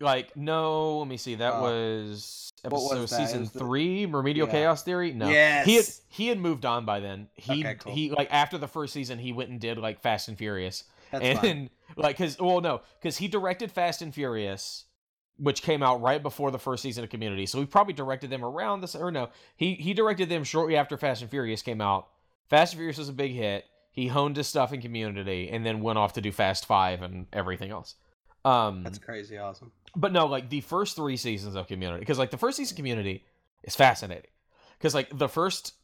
Like no, let me see. That Uh, was what episode was that? It season was the- three, Remedial Yeah. Chaos Theory. No, he had he had moved on by then. He Okay, cool. he like after the first season, he went and did like Fast and Furious, That's and fine. like because well no, because he directed Fast and Furious, which came out right before the first season of Community. So he probably directed them around this or no, he he directed them shortly after Fast and Furious came out. Fast and Furious was a big hit. He honed his stuff in Community, and then went off to do Fast Five and everything else. Um, That's crazy awesome. but no, like the first three seasons of Community, because like the first season of Community is fascinating because like the first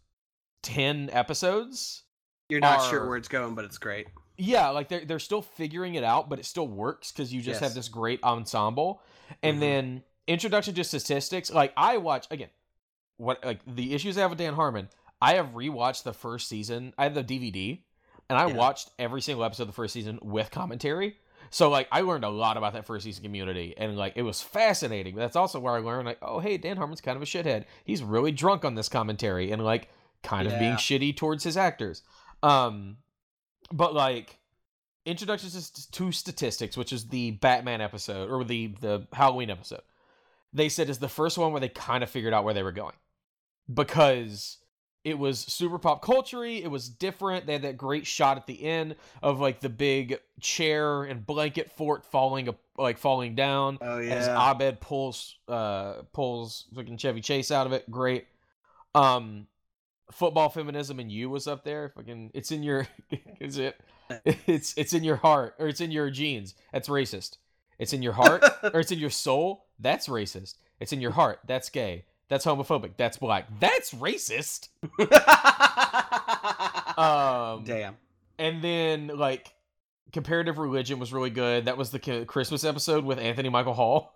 ten episodes, You're not are- sure where it's going, but it's great. yeah, like they're they're still figuring it out, but it still works because you just have this great ensemble. And Mhm. then introduction to statistics. Like I watch again, what like the issues I have with Dan Harmon. I have rewatched the first season. I have the DVD, and I Yeah. watched every single episode of the first season with commentary. So like I learned a lot about that first season community, and like it was fascinating. But that's also where I learned like, oh hey, Dan Harmon's kind of a shithead. He's really drunk on this commentary, and like kind of being shitty towards his actors. Um, but like introductions to- to statistics, which is the Batman episode or the the Halloween episode. They said is the first one where they kind of figured out where they were going because it was super pop culture It was different. They had that great shot at the end of like the big chair and blanket fort falling like falling down Oh yeah as. Abed pulls uh pulls fucking Chevy Chase out of it. Great. Um football feminism and you was up there. Fucking it's in your is it it's it's in your heart or it's in your genes. That's racist. It's in your heart or it's in your soul. That's racist. It's in your heart. That's gay. That's homophobic. That's black. That's racist. Um Damn. and then like comparative religion was really good. That was the Christmas episode with Anthony Michael Hall.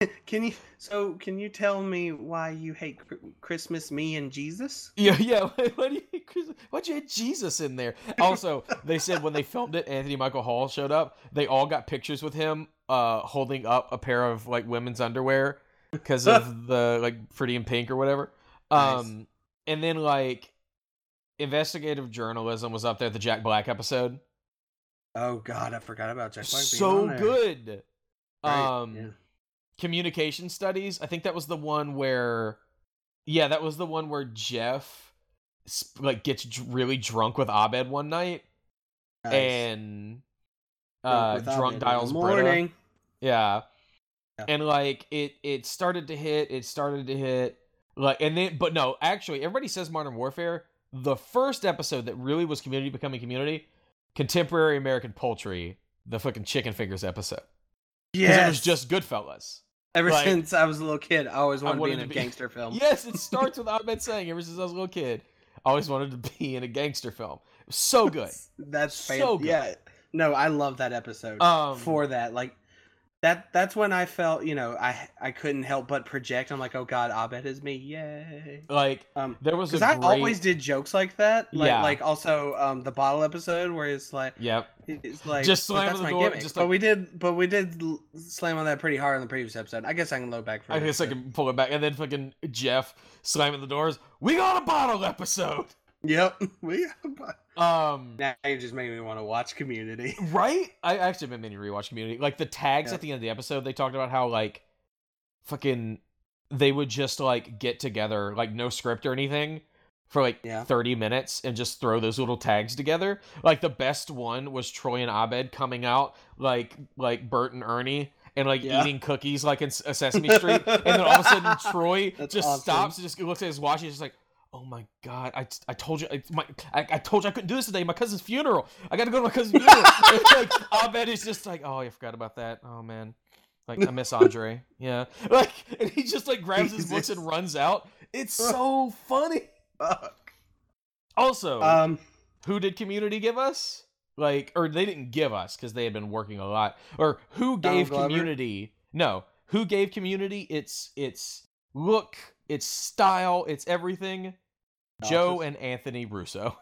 Can you? So can you tell me why you hate Christmas, me, and Jesus? Yeah, yeah. Why do you hate Christmas? Why'd you have Jesus in there? Also, they said when they filmed it, Anthony Michael Hall showed up. They all got pictures with him, uh, holding up a pair of like women's underwear because of the like Pretty in Pink or whatever. Nice. Um, and then like investigative journalism was up there. The Jack Black episode, Oh God, I forgot about Jack Black. being so good. Right, Um, yeah. communication studies. I think that was the one where, yeah, that was the one where Jeff like gets really drunk with Abed one night Nice. and uh drunk Abed dials Britta. morning. Yeah. Yeah. And like it it started to hit, it started to hit like and then but no, actually everybody says modern warfare. The first episode that really was community becoming community, contemporary American poultry, the fucking chicken fingers episode. Yes. it was just Goodfellas. Ever like- since I was a little kid, I always I wanted to be in to a be- gangster film. Yes, it starts with Abed saying ever since I was a little kid, I always wanted to be in a gangster film. So good. That's So so good. Yeah. No, I love that episode. Um for that, like that. That's when I felt, you know, I I couldn't help but project. I'm like, oh God, Abed is me, yay. like Um, there was because I great always did jokes like that. Like, Yeah. like also um the bottle episode where it's like Yep. it's like Just slam that's the my door, gimmick. just like... but we did, but we did slam on that pretty hard in the previous episode. I guess I can load back for. I guess I can pull it back and then fucking Jeff slamming the doors. We got a bottle episode. Yep. We. Um Now you just made me want to watch Community. right? I actually been meaning to rewatch Community. Like the tags Yeah. at the end of the episode, they talked about how like fucking they would just like get together, like no script or anything, for like Yeah. 30 minutes and just throw those little tags together. Like the best one was Troy and Abed coming out like like Bert and Ernie and like Yeah. eating cookies like in Sesame Street. and then all of a sudden Troy That's just awesome. stops and just looks at his watch and he's just like Oh my god! I, I told you I, my I, I told you I couldn't do this today. My cousin's funeral. I got to go to my cousin's funeral. like Abed is just like, oh, I forgot about that. Oh man, like I miss Andre. Yeah, like and he just like grabs his books and runs out. It's so funny. Fuck. Also, Um. who did Community give us? Like, or they didn't give us because they had been working a lot. Or who gave Community? No, who gave Community its its look, its style, its everything? Joe and Anthony Russo.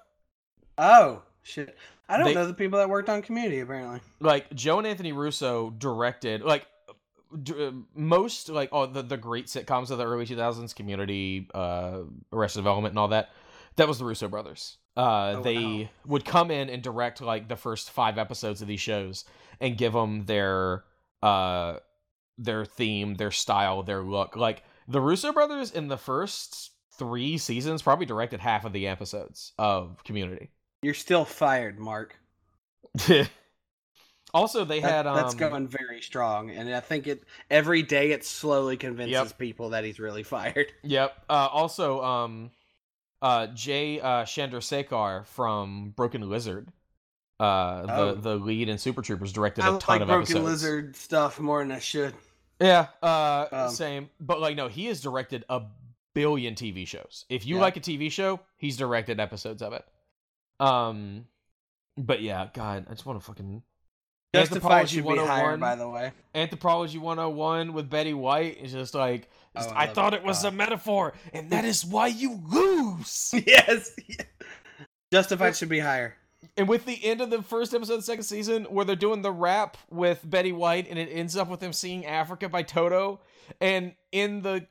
Oh shit! I don't They- know the people that worked on Community. Apparently. Like Joe and Anthony Russo directed like d- uh, most like all the the great sitcoms of the early 2000s, Community, uh, Arrested Development, and all that. That was the Russo brothers. Uh, Oh, they wow. would come in and direct like the first five episodes of these shows and give them their uh their theme, their style, their look. Like the Russo brothers in the first three seasons probably directed half of the episodes of Community. You're still fired, Mark. also, they That- had um, that's going very strong, and I think it every day it slowly convinces Yep. people that he's really fired. Yep. Uh, also, um, uh, Jay uh, Chandrasekhar from Broken Lizard, uh, the Oh. the lead in Super Troopers, directed I a ton like of Broken episodes. Lizard stuff more than I should. Yeah, uh, Um, same. But like, no, he has directed a billion TV shows. If you Yeah. like a TV show, he's directed episodes of it. Um, but yeah, God, I just want to fucking Justified should be higher, 101. by the way. Anthropology 101 with Betty White is just like Oh, I, I thought it. was Uh, a metaphor, and that is why you lose. yes. Justified should be higher. And with the end of the first episode of the second season, where they're doing the rap with Betty White, and it ends up with them singing "Africa" by Toto, and in the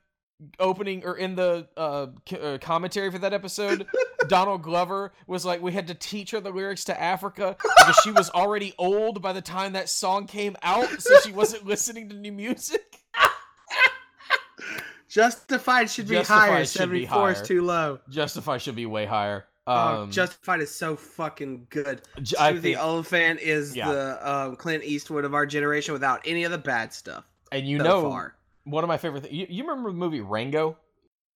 opening or in the uh, c- uh, commentary for that episode, Donald Glover was like, "We had to teach her the lyrics to Africa because she was already old by the time that song came out, so she wasn't listening to new music." Justified should be Justified higher. should be 74 is too low. Justify should be way higher. Oh, Um, Justified is so fucking good. I Timothy think, Olyphant is Yeah. the um, Clint Eastwood of our generation without any of the bad stuff. and you so know, far. One of my favorite. things. you, you remember the movie Rango?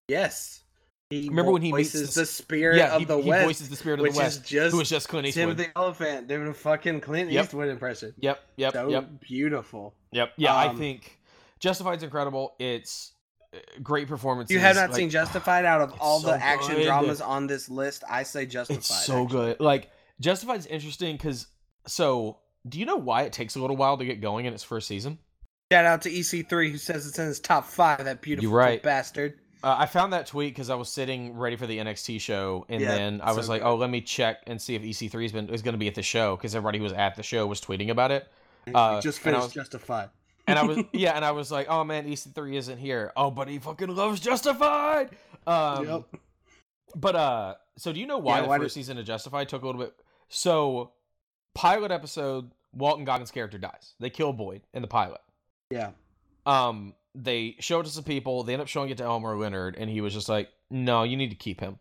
Yes. He Remember when he meets voices the- the spirit yeah, of he, the he West, voices the spirit of the West, is just who was just Clint Eastwood. Timothy Olyphant doing a fucking Clint Yep. Eastwood impression. Yep, yep, so yep, beautiful. yep. Yeah, I Um, think Justified's incredible. It's uh, great performances. You have not like, seen Justified out of all so the action good. dramas on this list. I say Justified. It's so actually. good. Like Justified's interesting because so. Do you know why it takes a little while to get going in its first season? Shout out to EC3 who says it's in his top five. That beautiful right. bastard. Uh, I found that tweet because I was sitting ready for the NXT show, and Yeah, then I so was like, good. "Oh, let me check and see if EC3 has been is going to be at the show," because everybody who was at the show was tweeting about it. Uh, just and finished was- Justified. and I was yeah, and I was like, oh man, EC3 isn't here. Oh, but he fucking loves Justified. Um, yep. But uh, so do you know why Yeah, the why first did- season of Justified took a little bit? So, pilot episode, Walton Goggins' character dies. They kill Boyd in the pilot. Yeah. Um, they showed it to some people. They end up showing it to Elmore Leonard, and he was just like, "No, you need to keep him.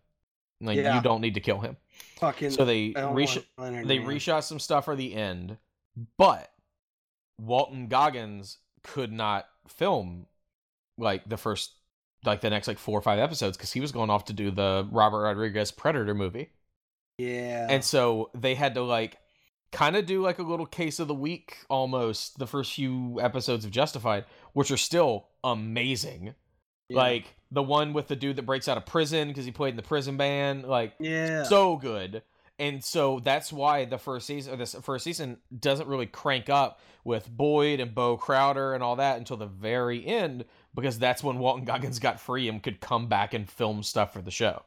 Like Yeah. you don't need to kill him." Fucking. So they Elmore resh- Leonard, they man. reshot some stuff for the end, but Walton Goggins could not film like the first like the next like four or five episodes because he was going off to do the Robert Rodriguez Predator movie. Yeah. And so they had to like kind of do like a little case of the week almost the first few episodes of Justified, which are still amazing. Yeah. Like the one with the dude that breaks out of prison because he played in the prison band, like Yeah. so good. And so that's why the first season or this first season doesn't really crank up with Boyd and Bo Crowder and all that until the very end because that's when Walton Goggins got free and could come back and film stuff for the show.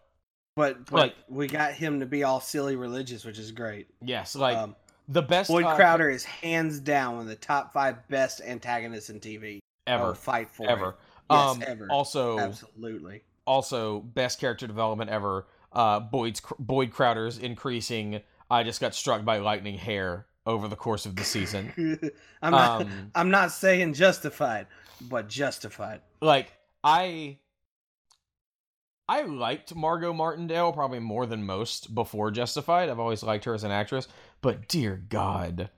but, but like- we got him to be all silly religious, which is great. Yes, like um, the best Boyd uh, Crowder is hands down one of the top five best antagonists in TV. ever fight for ever. Yes, um ever. also Absolutely. also best character development ever. Uh Boyd's Boyd Crowder's increasing I just got struck by lightning hair over the course of the season. I'm not. um I'm not saying justified, but justified. like I I liked Margot Martindale probably more than most before Justified. I've always liked her as an actress, but dear God,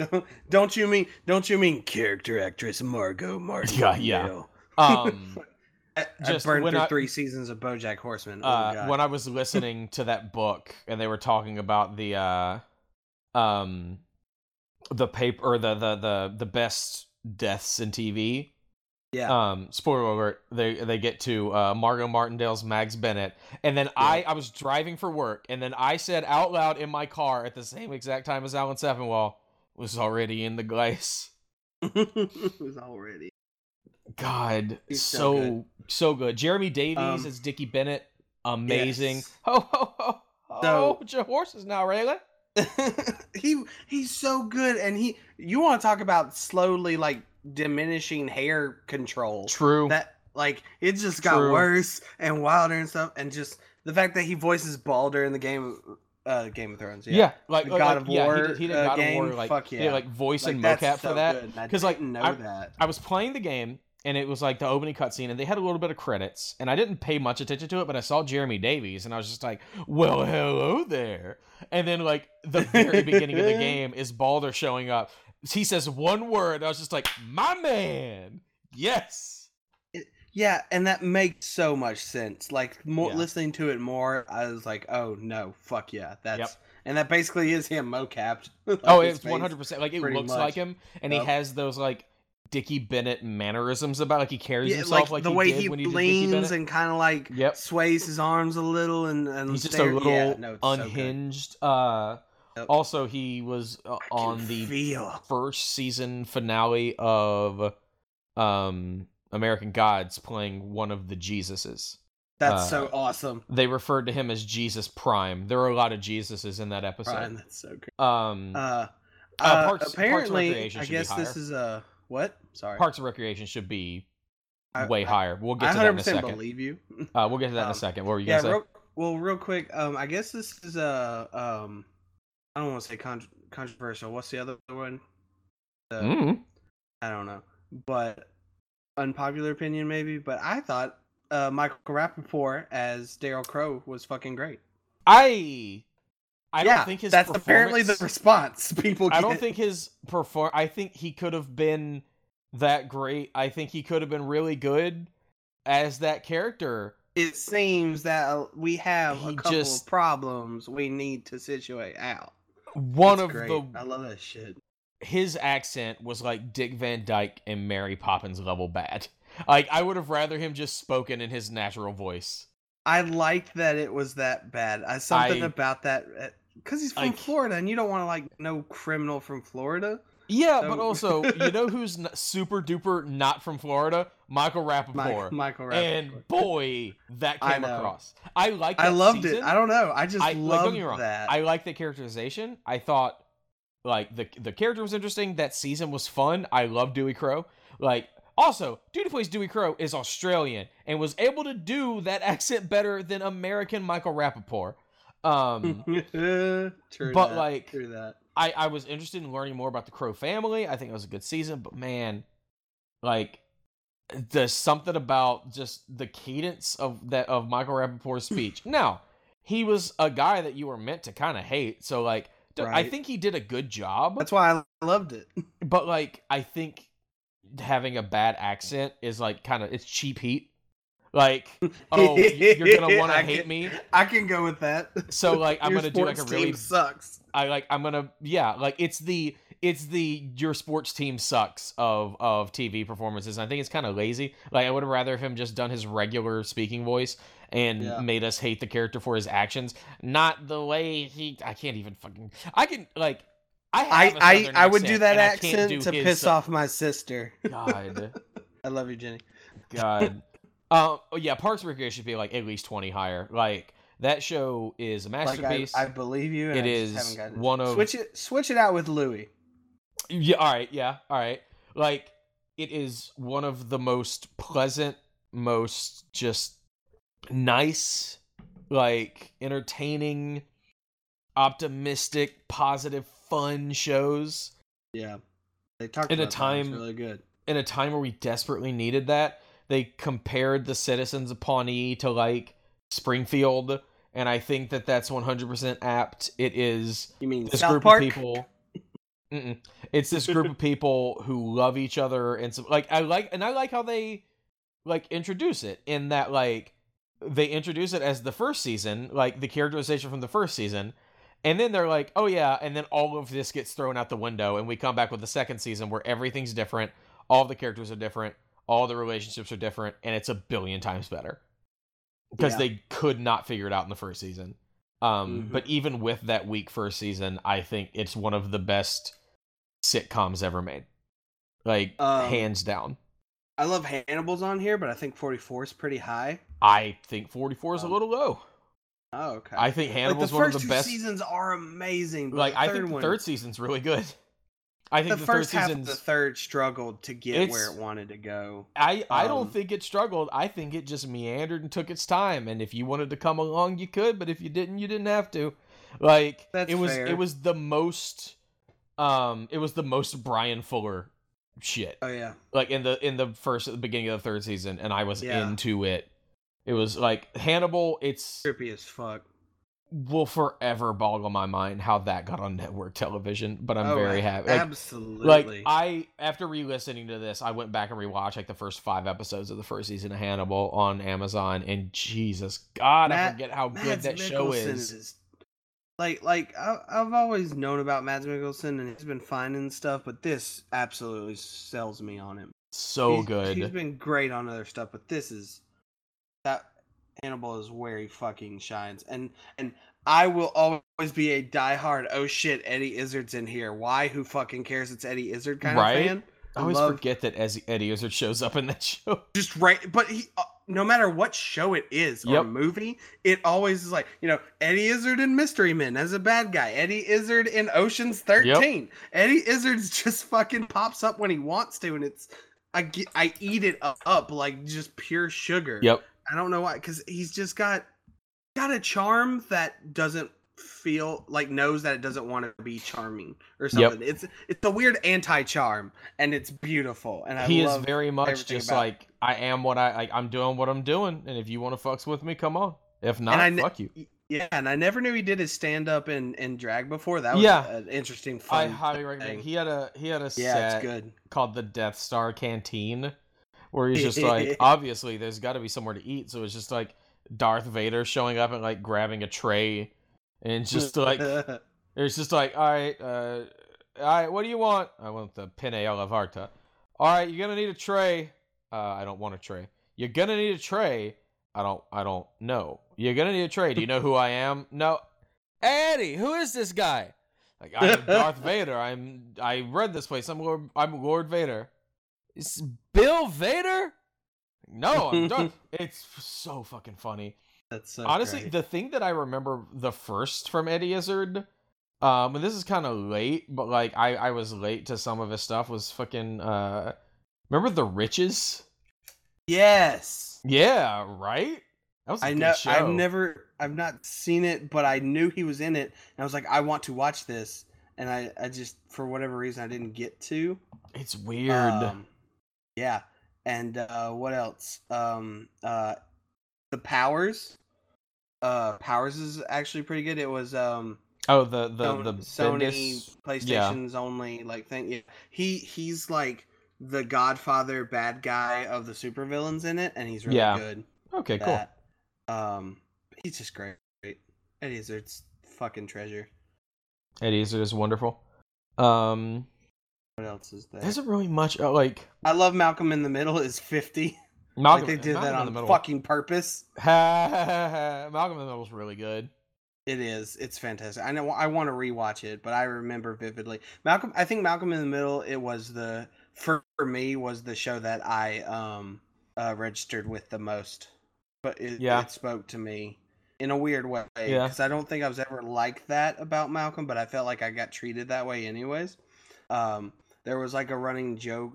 don't you mean? Don't you mean character actress Margot Martindale? Yeah, yeah. um, I, I burned through I- three seasons of BoJack Horseman. Oh, uh, when I was listening to that book and they were talking about the uh, um, the paper or the the the the best deaths in TV. Yeah, Um, spoiler alert: they they get to uh, Margot Martindale's Mags Bennett, and then I I was driving for work, and then I said out loud in my car at the same exact time as Alan Sepinwall was already in the glass. was already. God, He's so so good. so good. Jeremy Davies Um, as Dickie Bennett, amazing. yes. Ho ho ho! So- Oh, your horses now, Raylan. he he's so good, and he. You want to talk about slowly like diminishing hair control? True. that like it just got True. worse and wilder and stuff and just the fact that he voices Baldur in the game uh Game of Thrones. yeah. Yeah. like The like, God of yeah, War, he did, he did uh, God game, of War, like fuck did, yeah. like voice Like, and mocap so for that. Because like, know I- that. I was playing the game and it was like the opening cutscene and they had a little bit of credits and I didn't pay much attention to it, but I saw Jeremy Davies and I was just like, well, hello there. And then like the very beginning of the game is Baldur showing up. He says one word. I was just like, my man. Yes. Yeah, and that makes so much sense. Like more Yeah. listening to it more, I was like, "Oh no, fuck yeah, that's." Yep. And that basically is him mocapped. Like, oh, it's one hundred percent. Like it looks much. like him, and he has those like Dickie Bennett mannerisms about like he carries Yeah, himself like, like, the he way did he leans and kind of like Yep. sways his arms a little and and He's just a little yeah, no, it's so unhinged. uh Yep. Also he was uh, on the feel. first season finale of um American Gods playing one of the Jesuses. That's uh, so awesome. They referred to him as Jesus Prime. There were a lot of Jesuses in that episode. Brian, that's so great. Um Uh, Uh, uh, Parks- Parks and apparently, Recreation I guess this is a what? Sorry, Parks and Recreation should be I- way I- higher. We'll get to that in a 100% second. believe you. Uh, we'll get to that in a Um, second. What were you yeah, gonna say? real, well, real quick. Um, I guess this is a um, I don't want to say con- controversial. What's the other one? The, Mm. I don't know, but unpopular opinion maybe. But I thought uh, Michael Rapaport as Daryl Crowe was fucking great. I I yeah, don't think his that's apparently the response people. I don't think his perform. I think he could have been that great. I think he could have been really good as that character. it seems that we have He a couple just- of problems we need to situate out. One of great. the I love that shit. his accent was like Dick Van Dyke and Mary Poppins level bad. Like I would have rather him just spoken in his natural voice. I liked that it was that bad. I something I- about that eh, because he's from Like- Florida, and you don't want to like no criminal from Florida. Yeah, So- but also you know who's n- super duper not from Florida? Michael Rapaport. Mike, Michael and boy, that came know. across. I like. I loved season. it. I don't know. I just I like, loved don't get me wrong. that. I like the characterization. I thought like the the character was interesting. That season was fun. I love Dewey Crowe. Like also, dude who plays Dewey Crowe is Australian and was able to do that accent better than American Michael Rapaport. Um, but, that, like. I I was interested in learning more about the Crowe family. I think it was a good season, but man, like there's something about just the cadence of that of Michael Rapaport's speech. now, he was a guy that you were meant to kind of hate, so like d- I Right. think he did a good job. That's why I loved it. but like I think having a bad accent is like kind of it's cheap heat. Like, oh, you're gonna want to hate can- me. I can go with that. So like I'm gonna do like a really team sucks. I like I'm gonna yeah like it's the it's the your sports team sucks of of TV performances. I think it's kind of lazy. Like I would have rather him just done his regular speaking voice and Yeah. made us hate the character for his actions, not the way he. I can't even fucking. I can like. I I I, I would do that and accent do to piss Sou- off my sister. God, I love you, Jenny. God. Um. oh yeah, Parks and Recreation should be like at least twenty higher. Like that show is a Like I, masterpiece. I believe you. And It I is just haven't gotten one of- switch it switch it out with Louis. Yeah, all right, yeah, all right. Like it is one of the most pleasant, most just nice, like entertaining, optimistic, positive, fun shows Yeah, they talked In a. Time- really good. in a time where we desperately needed that. They compared the citizens of Pawnee to like Springfield, and I think that that's 100% apt. It is You mean this South group Park? of people Mm-mm. it's this group of people who love each other and some like i like and i like how they like introduce it in that like they introduce it as the first season like the characterization from the first season and then they're like oh yeah and then all of this gets thrown out the window and we come back with the second season where everything's different all the characters are different all the relationships are different and it's a billion times better because Yeah. they could not figure it out in the first season um Mhm. but even with that weak first season i think it's one of the best sitcoms ever made like Um, hands down I love Hannibal's on here, but I think 44 is pretty high. i think 44 is a Um, little low Oh, okay. i think hannibal's first one of the two best seasons are amazing. But like the i think the one, third season's really good i think the, the, first half of the third struggled to get where it wanted to go. I, I Um, don't think it struggled. I think it just meandered and took its time. And if you wanted to come along, you could. But if you didn't, you didn't have to. Like it was. fair. It was the most. Um, it was the most Bryan Fuller shit. Oh yeah, Like in the in the first at the beginning of the third season, and I was Yeah. into it. It was like Hannibal. It's trippy as fuck. Will forever boggle my mind how that got on network television. But I'm Oh, very happy. Like, Absolutely. like I after re-listening to this, I went back and rewatched like the first five episodes of the first season of Hannibal on Amazon, and Jesus God, I forget how good that show Mikkelsen is. like like I, I've always known about Mads Mikkelsen and he's been fine and stuff, but this absolutely sells me on him. So He's- good. He's been great on other stuff, but this is that Hannibal is where he fucking shines. And and I will always be a diehard. Oh shit, Eddie Izzard's in here. Why? Who fucking cares? It's Eddie Izzard kind Right? of fan. I always love- forget that Eddie Eddie Izzard shows up in that show. Just right, but he. Uh, no matter what show it is or Yep. movie, it always is like you know Eddie Izzard in Mystery Men as a bad guy, Eddie Izzard in Ocean's Thirteen. Eddie Izzard's just fucking pops up when he wants to, and it's I get I eat it up like just pure sugar. Yep. I don't know why, because he's just got got a charm that doesn't feel like knows that it doesn't want to be charming or Yep. something. It's it's a weird anti charm, and it's beautiful. And I he is very much just about it. like I am what I like. I'm doing what I'm doing, and if you want to fucks with me, come on. If not, I fuck you. yeah. And I never knew he did his stand up in in drag before. That was Yeah. an interesting. I Fun highly recommend. He had a he had a yeah, set it's good. called the Death Star Canteen, where he's just like, obviously, there's got to be somewhere to eat, so it's just like Darth Vader showing up and like grabbing a tray, and just like it's just like, all right, uh, all right, what do you want? I want the penne alla varta. All right, you're gonna need a tray. Uh, I don't want a tray. You're gonna need a tray. I don't. I don't know. You're gonna need a tray. Do you know who I am? No. Eddie, who is this guy? Like I'm Darth Vader. I'm. I read this place. I'm Lord. I'm Lord Vader. Is Bill Vader? No, I'm Darth. it's so fucking funny. That's so Honestly, great. the thing that I remember the first from Eddie Izzard, um, and this is kind of late, but like I I was late to some of his stuff was fucking uh, remember the Riches? yes. Yeah, right. That was a I know. show. I've never. I've not seen it, but I knew he was in it, and I was like, I want to watch this, and I, I just for whatever reason I didn't get to. It's weird. Um, yeah, and uh, what else? Um, uh, the Powers. Uh, Powers is actually pretty good. It was um oh, the the Son- the Sony PlayStation's only like thing. Yeah. He he's like the Godfather bad guy of the supervillains in it, and he's really Yeah. good. Okay, cool. Um, he's just great. Eddie Izzard's fucking treasure. Eddie Izzard is wonderful. Um, What else is there? there isn't really much uh, like I love Malcolm in the Middle is fifty. Malcolm. like they did Malcolm that on middle. fucking purpose. Malcolm in the Middle is really good. It is. It's fantastic. I know. I want to rewatch it, but I remember vividly. Malcolm. I think Malcolm in the Middle. It was the for me was the show that I um uh, registered with the most. But it, Yeah. it spoke to me in a weird way Yeah. because I don't think I was ever like that about Malcolm, but I felt like I got treated that way anyways. Um, there was like a running joke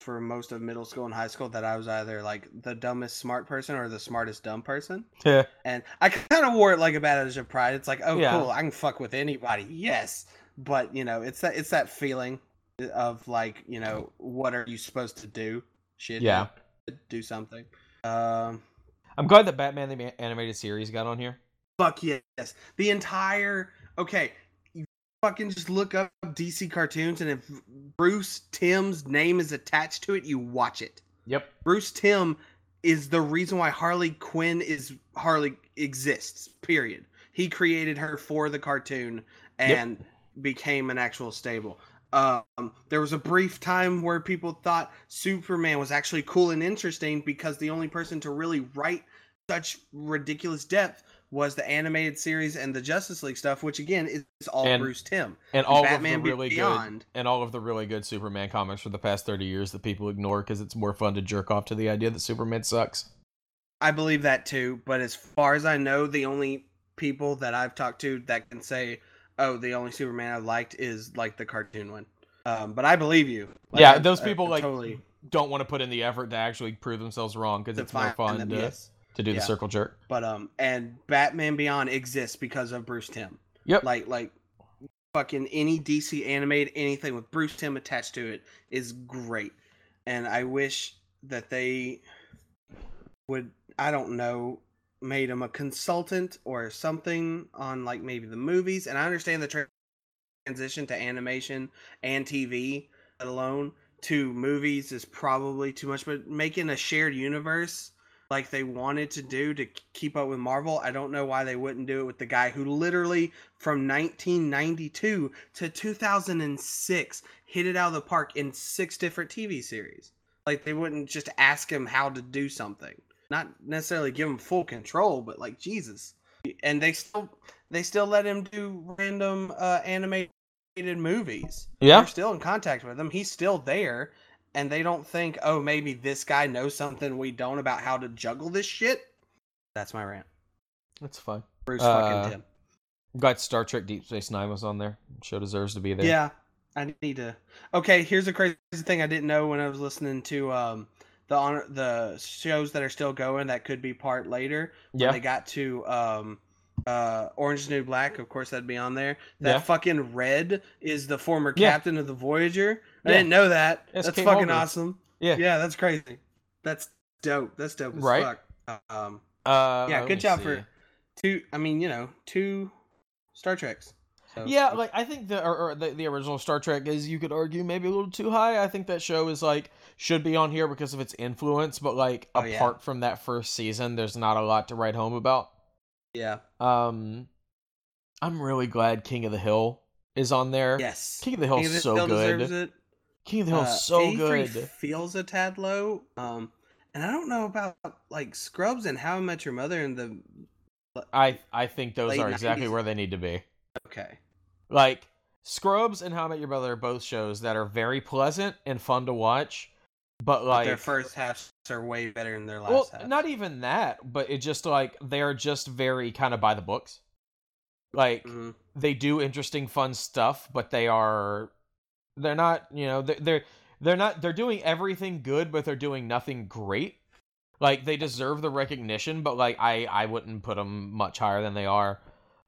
for most of middle school and high school that I was either like the dumbest smart person or the smartest dumb person. Yeah. And I kind of wore it like a badge of pride. It's like, oh, Yeah. cool, I can fuck with anybody. Yes, but you know, it's that it's that feeling of like, you know, what are you supposed to do? Shit, Yeah. do something. Um, I'm glad that Batman the animated series got on here. fuck yes, the entire okay. Fucking just look up DC cartoons, and if Bruce Timm's name is attached to it, you watch it. Yep. Bruce Timm is the reason why Harley Quinn is Harley exists. Period. He created her for the cartoon and became an actual stable. Um, there was a brief time where people thought Superman was actually cool and interesting because the only person to really write such ridiculous depth was the animated series and the Justice League stuff, which again is all And Bruce Timm. And all Batman of the really good and all of the really good Superman comics for the past 30 years that people ignore because it's more fun to jerk off to the idea that Superman sucks. I believe that too, but as far as I know, the only people that I've talked to that can say, "Oh, the only Superman I liked is like the cartoon one." Um, but I believe you. Like, yeah, I- those I people like totally don't want to put in the effort to actually prove themselves wrong because it's more fun them, to, yes. To do the circle jerk. But um, and Batman Beyond exists because of Bruce Timm. Yep. Like like fucking any DC animated anything with Bruce Timm attached to it is great, and I wish that they would I don't know made him a consultant or something on like maybe the movies. And I understand the transition to animation and TV, let alone to movies, is probably too much. But making a shared universe like they wanted to do to keep up with Marvel. I don't know why they wouldn't do it with the guy who literally from 1992 to 2006 hit it out of the park in six different TV series. Like they wouldn't just ask him how to do something. Not necessarily give him full control, but like Jesus. And they still they still let him do random uh animated movies. Yeah. They're still in contact with him. He's still there and they don't think, oh, maybe this guy knows something we don't about how to juggle this shit. That's my rant. That's fine. Bruce Uh, fucking Timm. Got Star Trek Deep Space Nine was on there. Show deserves to be there. Yeah, I need to. Okay, here's a crazy thing I didn't know when I was listening to um the honor the shows that are still going that could be part later. When Yeah. they got to um uh Orange is New Black, of course that'd be on there. That Yeah. fucking Red is the former Yeah. captain of the Voyager. I Yeah. didn't know that. That's fucking Mulgrew. awesome. Yeah. Yeah, that's crazy. That's dope. That's dope as Right? fuck. Um Uh, yeah, good job see. for two I mean, you know, two Star Treks. So, Yeah, like I think the or, or the, the original Star Trek is you could argue maybe a little too high. I think that show is like should be on here because of its influence, but like Oh, yeah. apart from that first season, there's not a lot to write home about. yeah. Um, I'm really glad King of the Hill is on there. Yes. King of the Hill the so Hill good. King of the Hill's Uh, so 83 good. Feels a tad low. Um, and I don't know about like Scrubs and How I Met Your Mother and the. I I think those are exactly 90s. where they need to be. Okay. Like Scrubs and How I Met Your Mother are both shows that are very pleasant and fun to watch, but But like their first halves are way better than their last well, half. not even that, but it just like they are just very kind of by the books. Like Mhm. they do interesting, fun stuff, but they are they're not you know they're they're, they're not they're doing everything good, but they're doing nothing great. Like they deserve the recognition, but like I I wouldn't put them much higher than they are.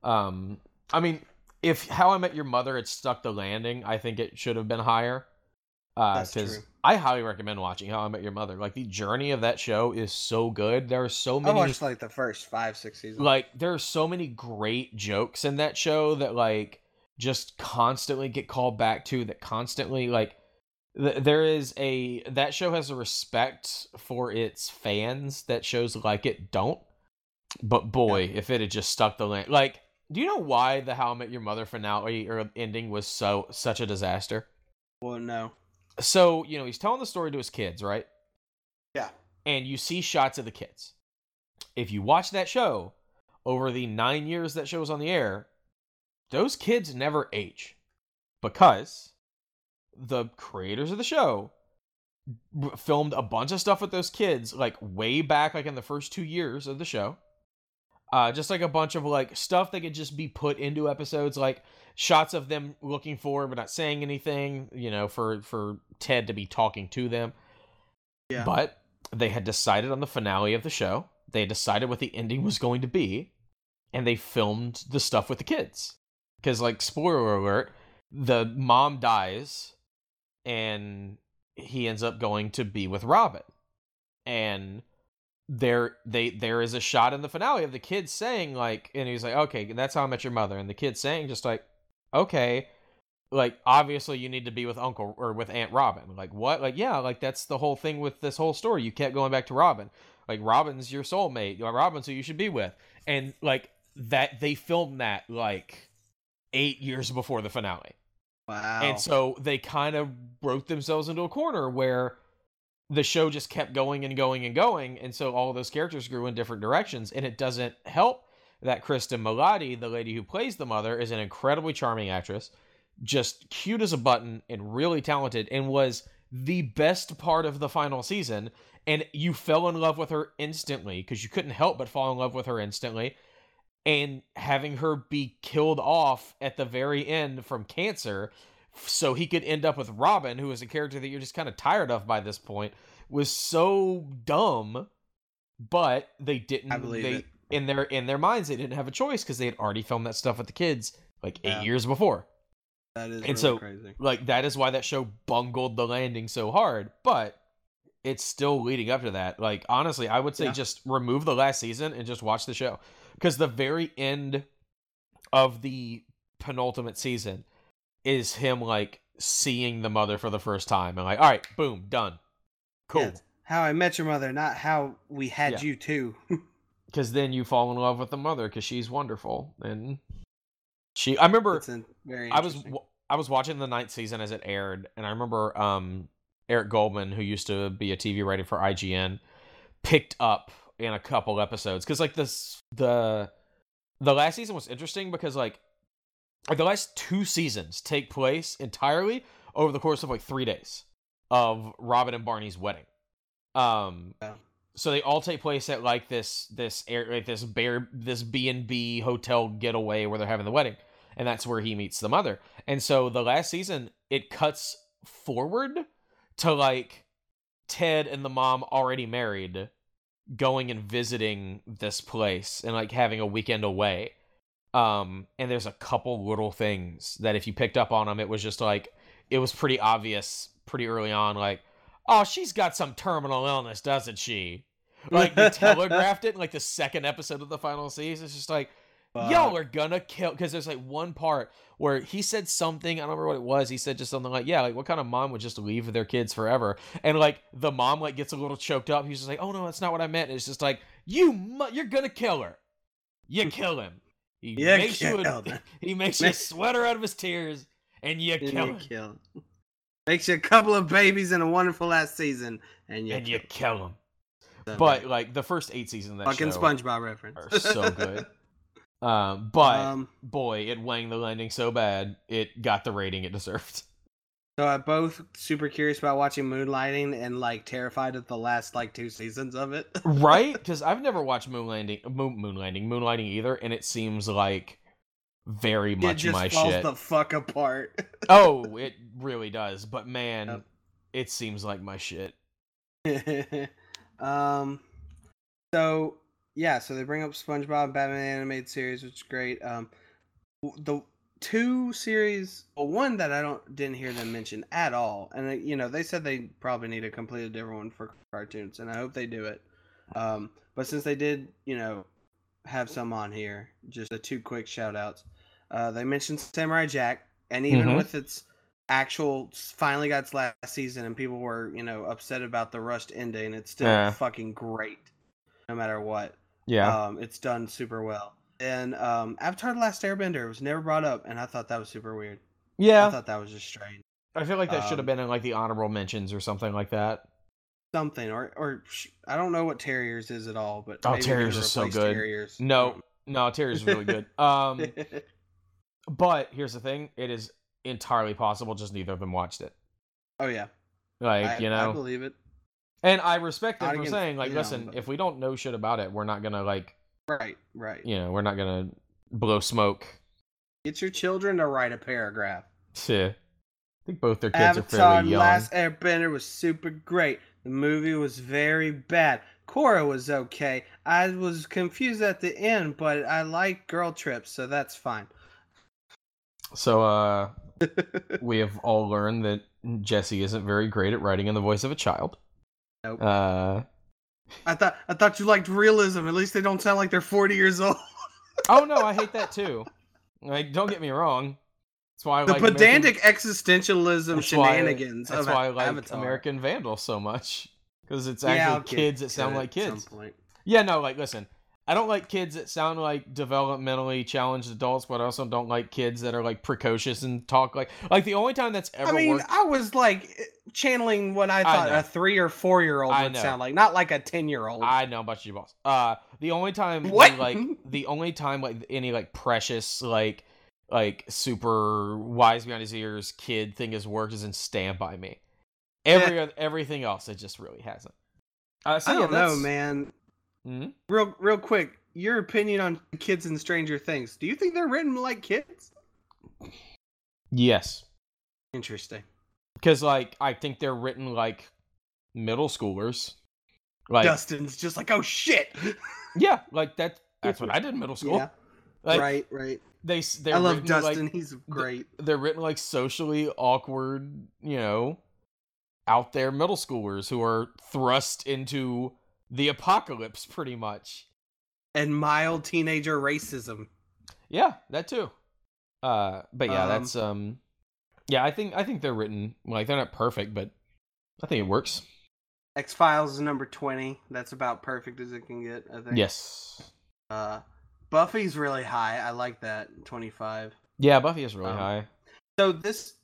Um, I mean, if How I Met Your Mother had stuck the landing, I think it should have been higher. Uh, That's because true. I highly recommend watching How I Met Your Mother. Like the journey of that show is so good. There are so many. I watched like the first five, six seasons. like there are so many great jokes in that show that like just constantly get called back to that constantly like th- there is a that show has a respect for its fans that shows like it don't but boy if it had just stuck the land like do you know why the how i met your mother finale or ending was so such a disaster well, no. so you know he's telling the story to his kids right Yeah. and you see shots of the kids. If you watch that show over the nine years that show was on the air, those kids never age because the creators of the show filmed a bunch of stuff with those kids like way back like in the first two years of the show uh just like a bunch of like stuff that could just be put into episodes like shots of them looking forward but not saying anything you know for for ted to be talking to them Yeah. but they had decided on the finale of the show. They had decided what the ending was going to be, and they filmed the stuff with the kids. Because, like, spoiler alert, the mom dies, and he ends up going to be with Robin. And there, they, there is a shot in the finale of the kids saying, like, and he's like, "Okay, that's how I met your mother," and the kids saying, just like, "Okay." like obviously you need to be with uncle or with aunt robin. Like what? Like yeah like that's the whole thing with this whole story. You kept going back to robin. Like robin's your soulmate. Robin's who you should be with. And like that they filmed that like eight years before the finale Wow. and so they kind of wrote themselves into a corner where the show just kept going and going and going and so all those characters grew in different directions and it doesn't help that Cristin Milioti, the lady who plays the mother is an incredibly charming actress just cute as a button and really talented and was the best part of the final season and you fell in love with her instantly because you couldn't help but fall in love with her instantly and having her be killed off at the very end from cancer so he could end up with Robin who is a character that you're just kind of tired of by this point was so dumb but they didn't I believe they it. in their in their minds they didn't have a choice because they had already filmed that stuff with the kids like eight Yeah. years before that is and really so- crazy. like that is why that show bungled the landing so hard but it's still leading up to that like honestly i would say Yeah. just remove the last season and just watch the show because the very end of the penultimate season is him like seeing the mother for the first time and like all right boom done cool Yeah, How I Met Your Mother, not How We Had Yeah. You Too. because then you fall in love with the mother because she's wonderful and she. I remember. I was I was watching the ninth season as it aired, and I remember um, Eric Goldman, who used to be a TV writer for IGN, picked up in a couple episodes because like this the the last season was interesting because like like, the last two seasons take place entirely over the course of like three days of Robin and Barney's wedding. Um, Yeah. so they all take place at like this this air like this bear this B and B hotel getaway where they're having the wedding, and that's where he meets the mother. And so the last season it cuts forward to like Ted and the mom already married, going and visiting this place and like having a weekend away. Um, and there's a couple little things that if you picked up on them, it was just like it was pretty obvious pretty early on, like, oh, she's got some terminal illness, doesn't she? Like they telegraphed it in like the second episode of the final season. It's just like y'all Fuck. are gonna kill because there's like one part where he said something i don't remember what it was he said just something like yeah like what kind of mom would just leave their kids forever and like the mom like gets a little choked up he's just like oh no that's not what i meant and it's just like you mu- you're gonna kill her you kill him he You makes you a- he makes you a sweater out of his tears and you And kill you him kill. Makes you a couple of babies in a wonderful last season, and you and you kill him kill but like the first eight seasons of that fucking SpongeBob reference. are so good. Um but um, boy it wang the landing so bad it got the rating it deserved so I'm both super curious about watching Moonlighting and like terrified of the last like two seasons of it. right? Because I've never watched Moon Landing, Moon, Moon Moonlighting either, and it seems like very it much just my falls shit. the fuck apart. Oh, it really does. But man, Yep. it seems like my shit. um, so yeah, so they bring up SpongeBob Batman animated series, which is great. Um, the two series, well, one that I don't didn't hear them mention at all, and you know they said they probably need a completely different one for cartoons, and I hope they do it. Um, but since they did, you know, have some on here, just the two quick shout outs. Uh, they mentioned Samurai Jack, and even Mhm. with its actual finally got its last season and people were you know upset about the rushed ending it's still Yeah. fucking great no matter what Yeah. um it's done super well and um avatar the last airbender was never brought up and i thought that was super weird Yeah. i thought that was just strange I feel like that should have um, been in like the honorable mentions or something like that. something or or sh- i don't know what terriers is at all but Oh, Terriers is so good. terriers No, no, Terrier's is really good. Um, but here's the thing: it is entirely possible just neither of them watched it. oh yeah Like I, you I know, believe it and I respect them for saying like, listen, but- if we don't know shit about it, we're not gonna like, right right you know, we're not gonna blow smoke. get your children to write a paragraph Yeah. I think both their kids are Avatar: fairly young. Last Airbender was super great. The movie was very bad. Korra was okay. I was confused at the end, but I like girl trips, so that's fine. So uh we have all learned that Jesse isn't very great at writing in the voice of a child. Nope. Uh I thought I thought you liked realism. At least they don't sound like they're forty years old. oh no, I hate that too. Like, don't get me wrong. That's why I the like pedantic American, existentialism that's why- shenanigans That's of why I like Avatar. American Vandal so much because it's actually I'll get kids that sound it like kids. Yeah, no, like listen, I don't like kids that sound like developmentally challenged adults, but I also don't like kids that are like precocious and talk like like the only time that's ever I mean, worked. I was like channeling what I thought know. a three or four year old would know. sound like, not like a ten year old. I know about you, boss. Uh, the only time What? the, like the only time like any like precious like like super wise beyond his ears kid thing has worked is in Stand by Me. Every everything else it just really hasn't. Uh, so I yeah, don't know, man. Mhm. Real, real quick, your opinion on kids in Stranger Things? Do you think they're written like kids? Yes, Interesting. because like I think they're written like middle schoolers. Like Dustin's just like, oh shit. yeah, like that. That's what I did in middle school. yeah, Like right, right. they they're I love written, like, Dustin. He's great. they're written like socially awkward, you know, out there middle schoolers who are thrust into the apocalypse pretty much. And mild teenager racism. Yeah, that too. Uh but yeah, Um, that's um yeah, I think I think they're written like they're not perfect, but I think it works. X Files is number twenty. That's about perfect as it can get. I think. Yes. Uh, Buffy's really high. I like that. Twenty five. Yeah, Buffy is really Um, high. So this,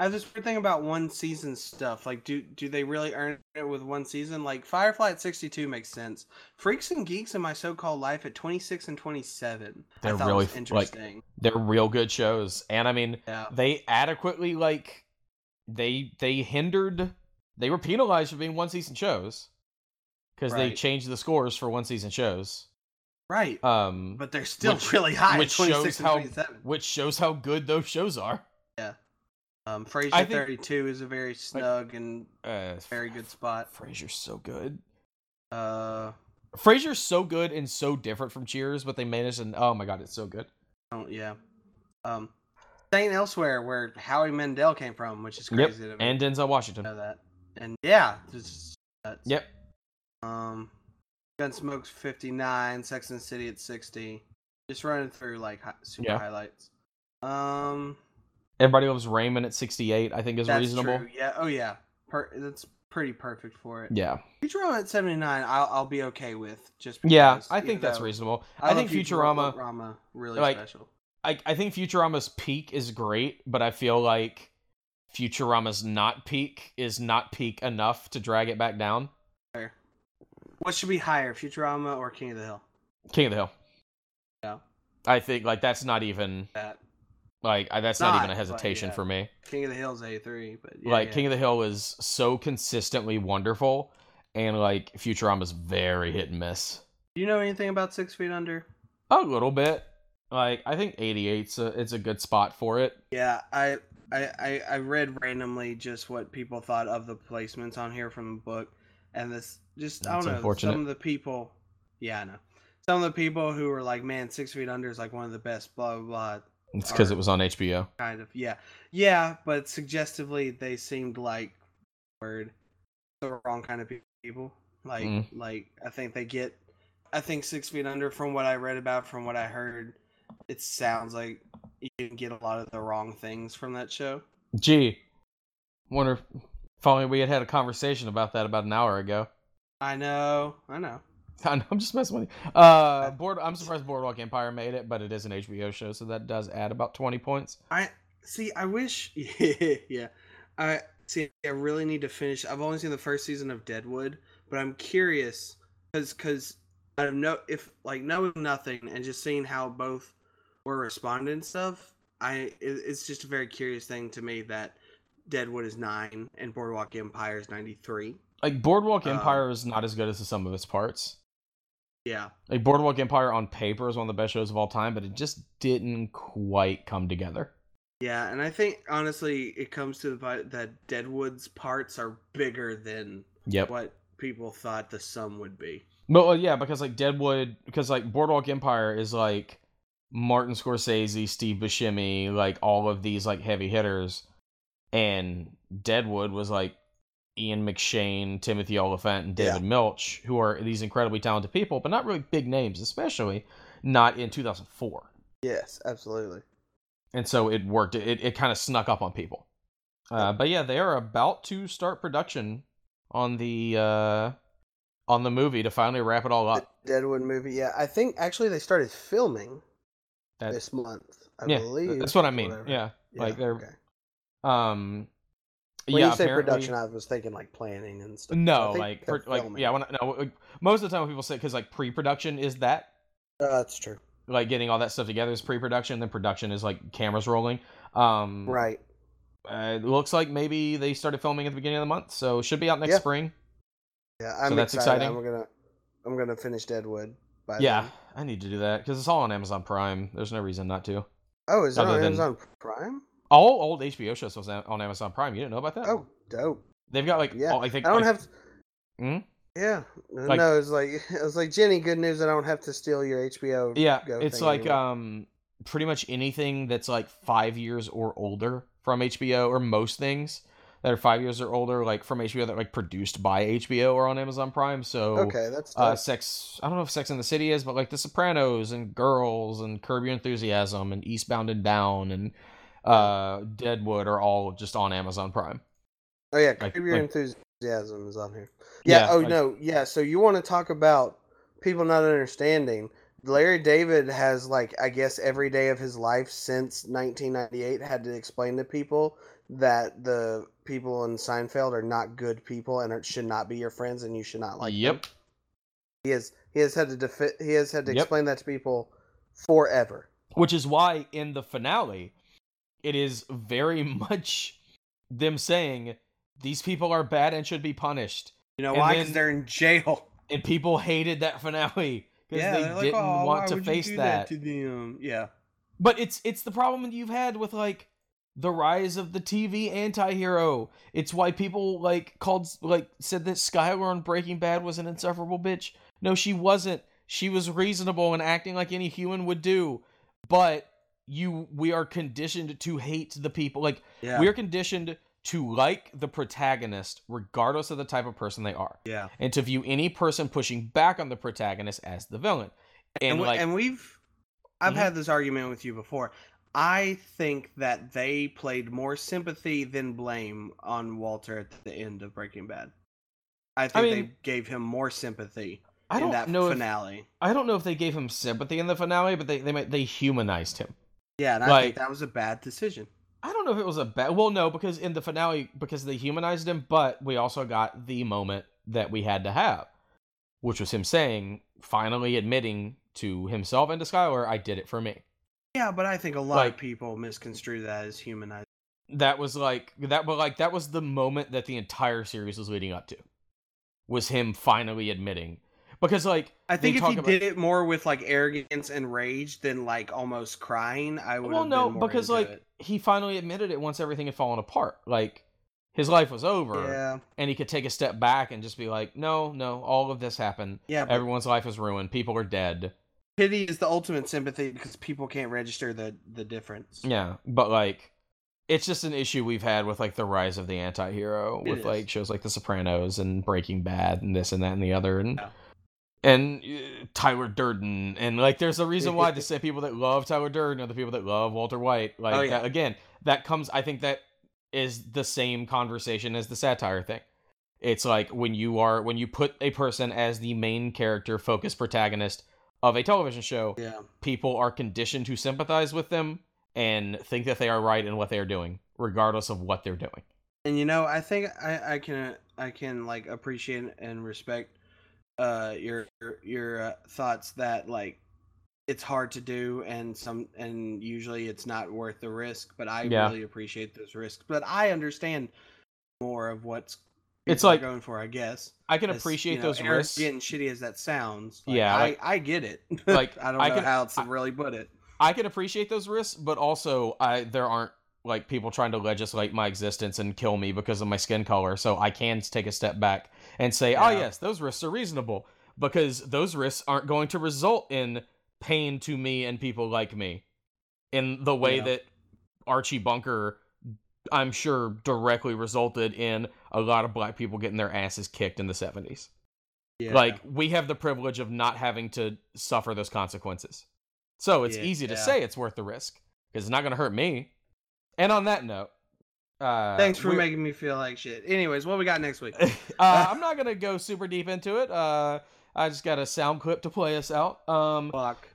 I have this weird thing about one season stuff. Like, do do they really earn it with one season? Like Firefly at sixty two makes sense. Freaks and Geeks in My So Called Life at twenty six and twenty seven. They're really, was like- interesting. They're real good shows, and I mean, yeah. they adequately like they they hindered they were penalized for being one season shows because they changed the scores for one season shows. Right. Um, but they're still which- really high. which shows how- which shows how good those shows are. Um, Frasier think- thirty two is a very snug and Uh, very good spot. Frasier's so good. Uh, Frasier's so good and so different from Cheers, but they managed and oh my god, it's so good. oh yeah. Um, Saint Elsewhere, where Howie Mandel came from, which is Yep, crazy to. And Denzel Washington. know that. And yeah, just nuts. Yep. Um, Gunsmoke's fifty nine, Sex and City at sixty. Just running through like hi- super Yeah. highlights. Um, Everybody loves Raymond at 68. I think is that's reasonable. true. Yeah. Oh yeah. Per- that's pretty perfect for it. Yeah, Futurama at seventy nine, I'll I'll be okay with. Just because, yeah, I think that's reasonable. I I think Futurama. Futurama really like, special. I, I think Futurama's peak is great, but I feel like Futurama's not peak is not peak enough to drag it back down. What should be higher, Futurama or King of the Hill? King of the Hill. Yeah. I think like that's not even That like I, that's not, Not, even a but hestation yeah. for me. King of the Hill's A three, but yeah, like yeah. King of the Hill is so consistently wonderful, and like Futurama's very hit and miss. Do you know anything about Six Feet Under? A little bit. Like I think 88's a it's a good spot for it. Yeah, I, I I I read randomly just what people thought of the placements on here from the book, and this just I don't know some of the people. Yeah, I know. Some of the people who were like, "Man, Six Feet Under is like one of the best." Blah blah blah. It's because it was on HBO. Kind of. Yeah, yeah, but suggestively they seemed like word the wrong kind of people. Like Mm. like I think they get. I think Six Feet Under, from what I read about, from what I heard, it sounds like you can get a lot of the wrong things from that show. Gee, wonder if if only we had had a conversation about that about an hour ago. I know, I know. I'm just messing with you. Uh, Board. I'm surprised Boardwalk Empire made it, but it is an HBO show, so that does add about 20 points. I see. I wish. Yeah, I see. I really need to finish. I've only seen the first season of Deadwood, but I'm curious because because I don't know if like knowing nothing and just seeing how both were responding and stuff. I it, it's just a very curious thing to me that Deadwood is nine and Boardwalk Empire is ninety three. Like Boardwalk Um, Empire is not as good as the sum of its parts. Yeah, Like Boardwalk Empire on paper is one of the best shows of all time, but it just didn't quite come together. yeah, and I think honestly it comes to the point that Deadwood's parts are bigger than Yep. what people thought the sum would be. But well, yeah, because like Deadwood, because like Boardwalk Empire is like Martin Scorsese, Steve Buscemi, like all of these like heavy hitters, and Deadwood was like Ian McShane, Timothy Olyphant, and David Milch, who are these incredibly talented people, but not really big names, especially not in 2004. Yes, absolutely. And so it worked. It it kind of snuck up on people. Uh, but yeah, they are about to start production on the uh, on the movie to finally wrap it all The up. Deadwood movie. Yeah, I think actually they started filming That- this month. I yeah, believe. that's what I mean. whatever. Yeah, like they're okay. um. When yeah, you say production, I was thinking like planning and stuff. No, like for, like yeah, when, no. like, Most of the time, when people say because like pre-production is that Uh, that's true. like getting all that stuff together is pre-production, then production is like cameras rolling. Um, Right. uh, it looks like maybe they started filming at the beginning of the month, so should be out next Yeah. spring. Yeah, I'm so that's excited. exciting. I'm gonna, I'm gonna finish Deadwood. Yeah, then. I need to do that because it's all on Amazon Prime. There's no reason not to. Oh, is it on than- Amazon Prime? All old HBO shows was on Amazon Prime. You didn't know about that? Oh, dope. they've got like Yeah. all, I think I don't like- have. Hmm? Yeah. Like- no, it's like it was like Jenny. Good news. I don't have to steal your HBO. Yeah, Go it's like anymore. um pretty much anything that's like five years or older from HBO, or most things that are five years or older, like from HBO that are, like produced by HBO or on Amazon Prime. So Okay, that's uh sex I don't know if Sex in the City is, but like The Sopranos and Girls and Curb Your Enthusiasm and Eastbound and Down and uh Deadwood are all just on Amazon Prime. oh yeah, like- Curb Your like- Enthusiasm is on here. Yeah. Yeah, oh like- no. Yeah. So you want to talk about people not understanding? Larry David has like I guess every day of his life since 1998 had to explain to people that the people in Seinfeld are not good people and should not be your friends and you should not like them. yep. He has he has had to defi- he has had to Yep. explain that to people forever. Which is why in the finale, it is very much them saying these people are bad and should be punished. You know And why? Because they're in jail. And people hated that finale because they they're like, didn't "Oh, want to face do that. to them. Yeah. But it's it's the problem that you've had with like the rise of the TV anti-hero. It's why people like called like said that Skyler on Breaking Bad was an insufferable bitch. No, she wasn't. She was reasonable and acting like any human would do. But you we are conditioned to hate the people. Like Yeah. we are conditioned to like the protagonist regardless of the type of person they are. yeah. And to view any person pushing back on the protagonist as the villain. And, and, we, like and we've I've Mhm. had this argument with you before. I think that they played more sympathy than blame on Walter at the end of Breaking Bad. I think they mean- gave him more sympathy I in don't that know if finale. I don't know if they gave him sympathy in the finale, but they they might- they humanized him. Yeah, and I like- think that was a bad decision. I don't know if it was a bad. Well, no, because in the finale, because they humanized him, but we also got the moment that we had to have, which was him saying, finally admitting to himself and to Skyler, "I did it for me." Yeah, but I think a lot Like- of people misconstrue that as humanized. That was like that, but like that was the moment that the entire series was leading up to, was him finally admitting, because like I think if he about- did it more with like arrogance and rage than like almost crying, I would. Well, no, because like it. he finally admitted it once everything had fallen apart. Like his life was over, yeah, and he could take a step back and just be like, "No, no, all of this happened. yeah. Everyone's life is ruined. People are dead." pity is the ultimate sympathy because people can't register the the difference. Yeah, but like, it's just an issue we've had with like the rise of the anti-hero It with is. like shows like The Sopranos and Breaking Bad and this and that and the other and. Yeah. And uh, Tyler Durden, and like, there's a reason why the same people that love Tyler Durden are the people that love Walter White. Like, Oh, yeah. that, again, that comes. I think that is the same conversation as the satire thing. It's like when you are when you put a person as the main character, focus protagonist of a television show, Yeah. people are conditioned to sympathize with them and think that they are right in what they are doing, regardless of what they're doing. And you know, I think I, I can I can like appreciate and respect uh your your, uh, thoughts that like it's hard to do and some and usually it's not worth the risk, but I Yeah. really appreciate those risks. But I understand more of what's It's like- going for, I guess. I can As, appreciate you know, those risks. and shitty as that sounds. like, Yeah, I, like- I get it. like, I don't I know can- how else to really put it. I can appreciate those risks, but also I there aren't like people trying to legislate my existence and kill me because of my skin color. So I can take a step back and say, "Oh yes, those risks are reasonable," because those risks aren't going to result in pain to me and people like me, in the way Yeah. that Archie Bunker, I'm sure, directly resulted in a lot of black people getting their asses kicked in the '70s. Yeah. Like we have the privilege of not having to suffer those consequences. So it's Yeah, easy to yeah. say it's worth the risk because it's not going to hurt me. And on that note, uh, Thanks for making me feel like shit. Anyways, what we got next week? uh, I'm not going to go super deep into it. Uh, I just got a sound clip to play us out. Um, Fuck.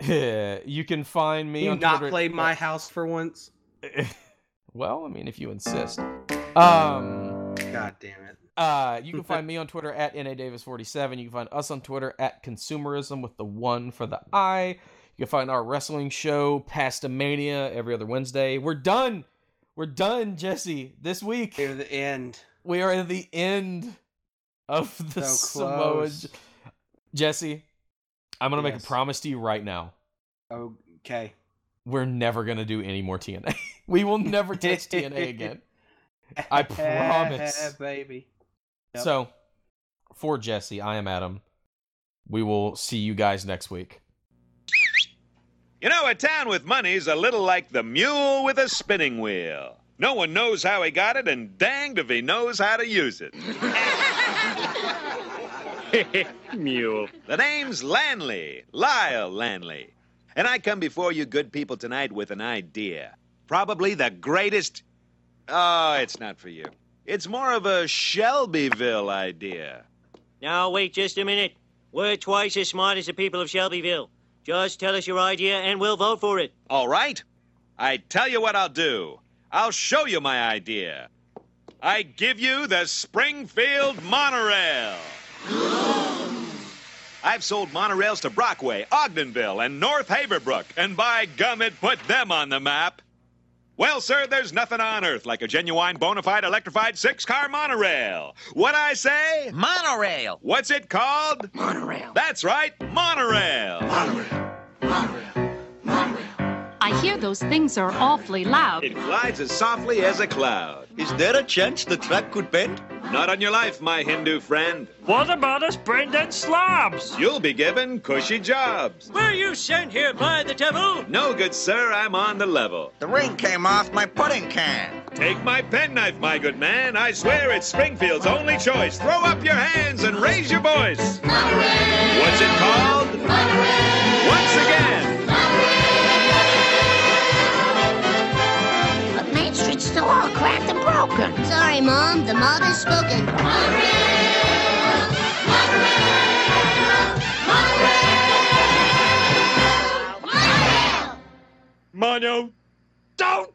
you can find me You on not Twitter- play my house for once? well, I mean, if you insist. Um, God damn it. Uh, you can find me on Twitter at NADavis47. You can find us on Twitter at Consumerism with the one for the I. You can find our wrestling show, Pastamania, every other Wednesday. We're done. We're done, Jesse. This week, Near the end. we are at the end of the So Samoa. Jesse, I'm going to make a promise to you right now. Okay. We're never going to do any more TNA. we will never touch TNA again. I promise. baby. Yep. So, for Jesse, I am Adam. We will see you guys next week. You know, a town with money's a little like the mule with a spinning wheel. No one knows how he got it, and danged if he knows how to use it. Mule. The name's Lanley, Lyle Lanley. And I come before you good people tonight with an idea. Probably the greatest. Oh, it's not for you. It's more of a Shelbyville idea. Now, wait just a minute. We're twice as smart as the people of Shelbyville. Just tell us your idea and we'll vote for it. All right? I tell you what I'll do. I'll show you my idea. I give you the Springfield Monorail. I've sold monorails to Brockway, Ogdenville, and North Haverbrook, and by gum, it put them on the map. Well, sir, there's nothing on earth like a genuine, bona fide, electrified six car monorail. What I say? Monorail. What's it called? Monorail. That's right, monorail. Monorail. monorail. I hear those things are awfully loud. It glides as softly as a cloud. Is there a chance the track could bend? Not on your life, my Hindu friend. What about us brain-dead slobs? You'll be given cushy jobs. Were you sent here by the devil? No, good sir, I'm on the level. The ring came off my pudding can. Take my penknife, my good man. I swear it's Springfield's only choice. Throw up your hands and raise your voice. What's it called? Once again. Main Street's still all cracked and broken. Sorry, Mom. The mob has spoken. Mono, don't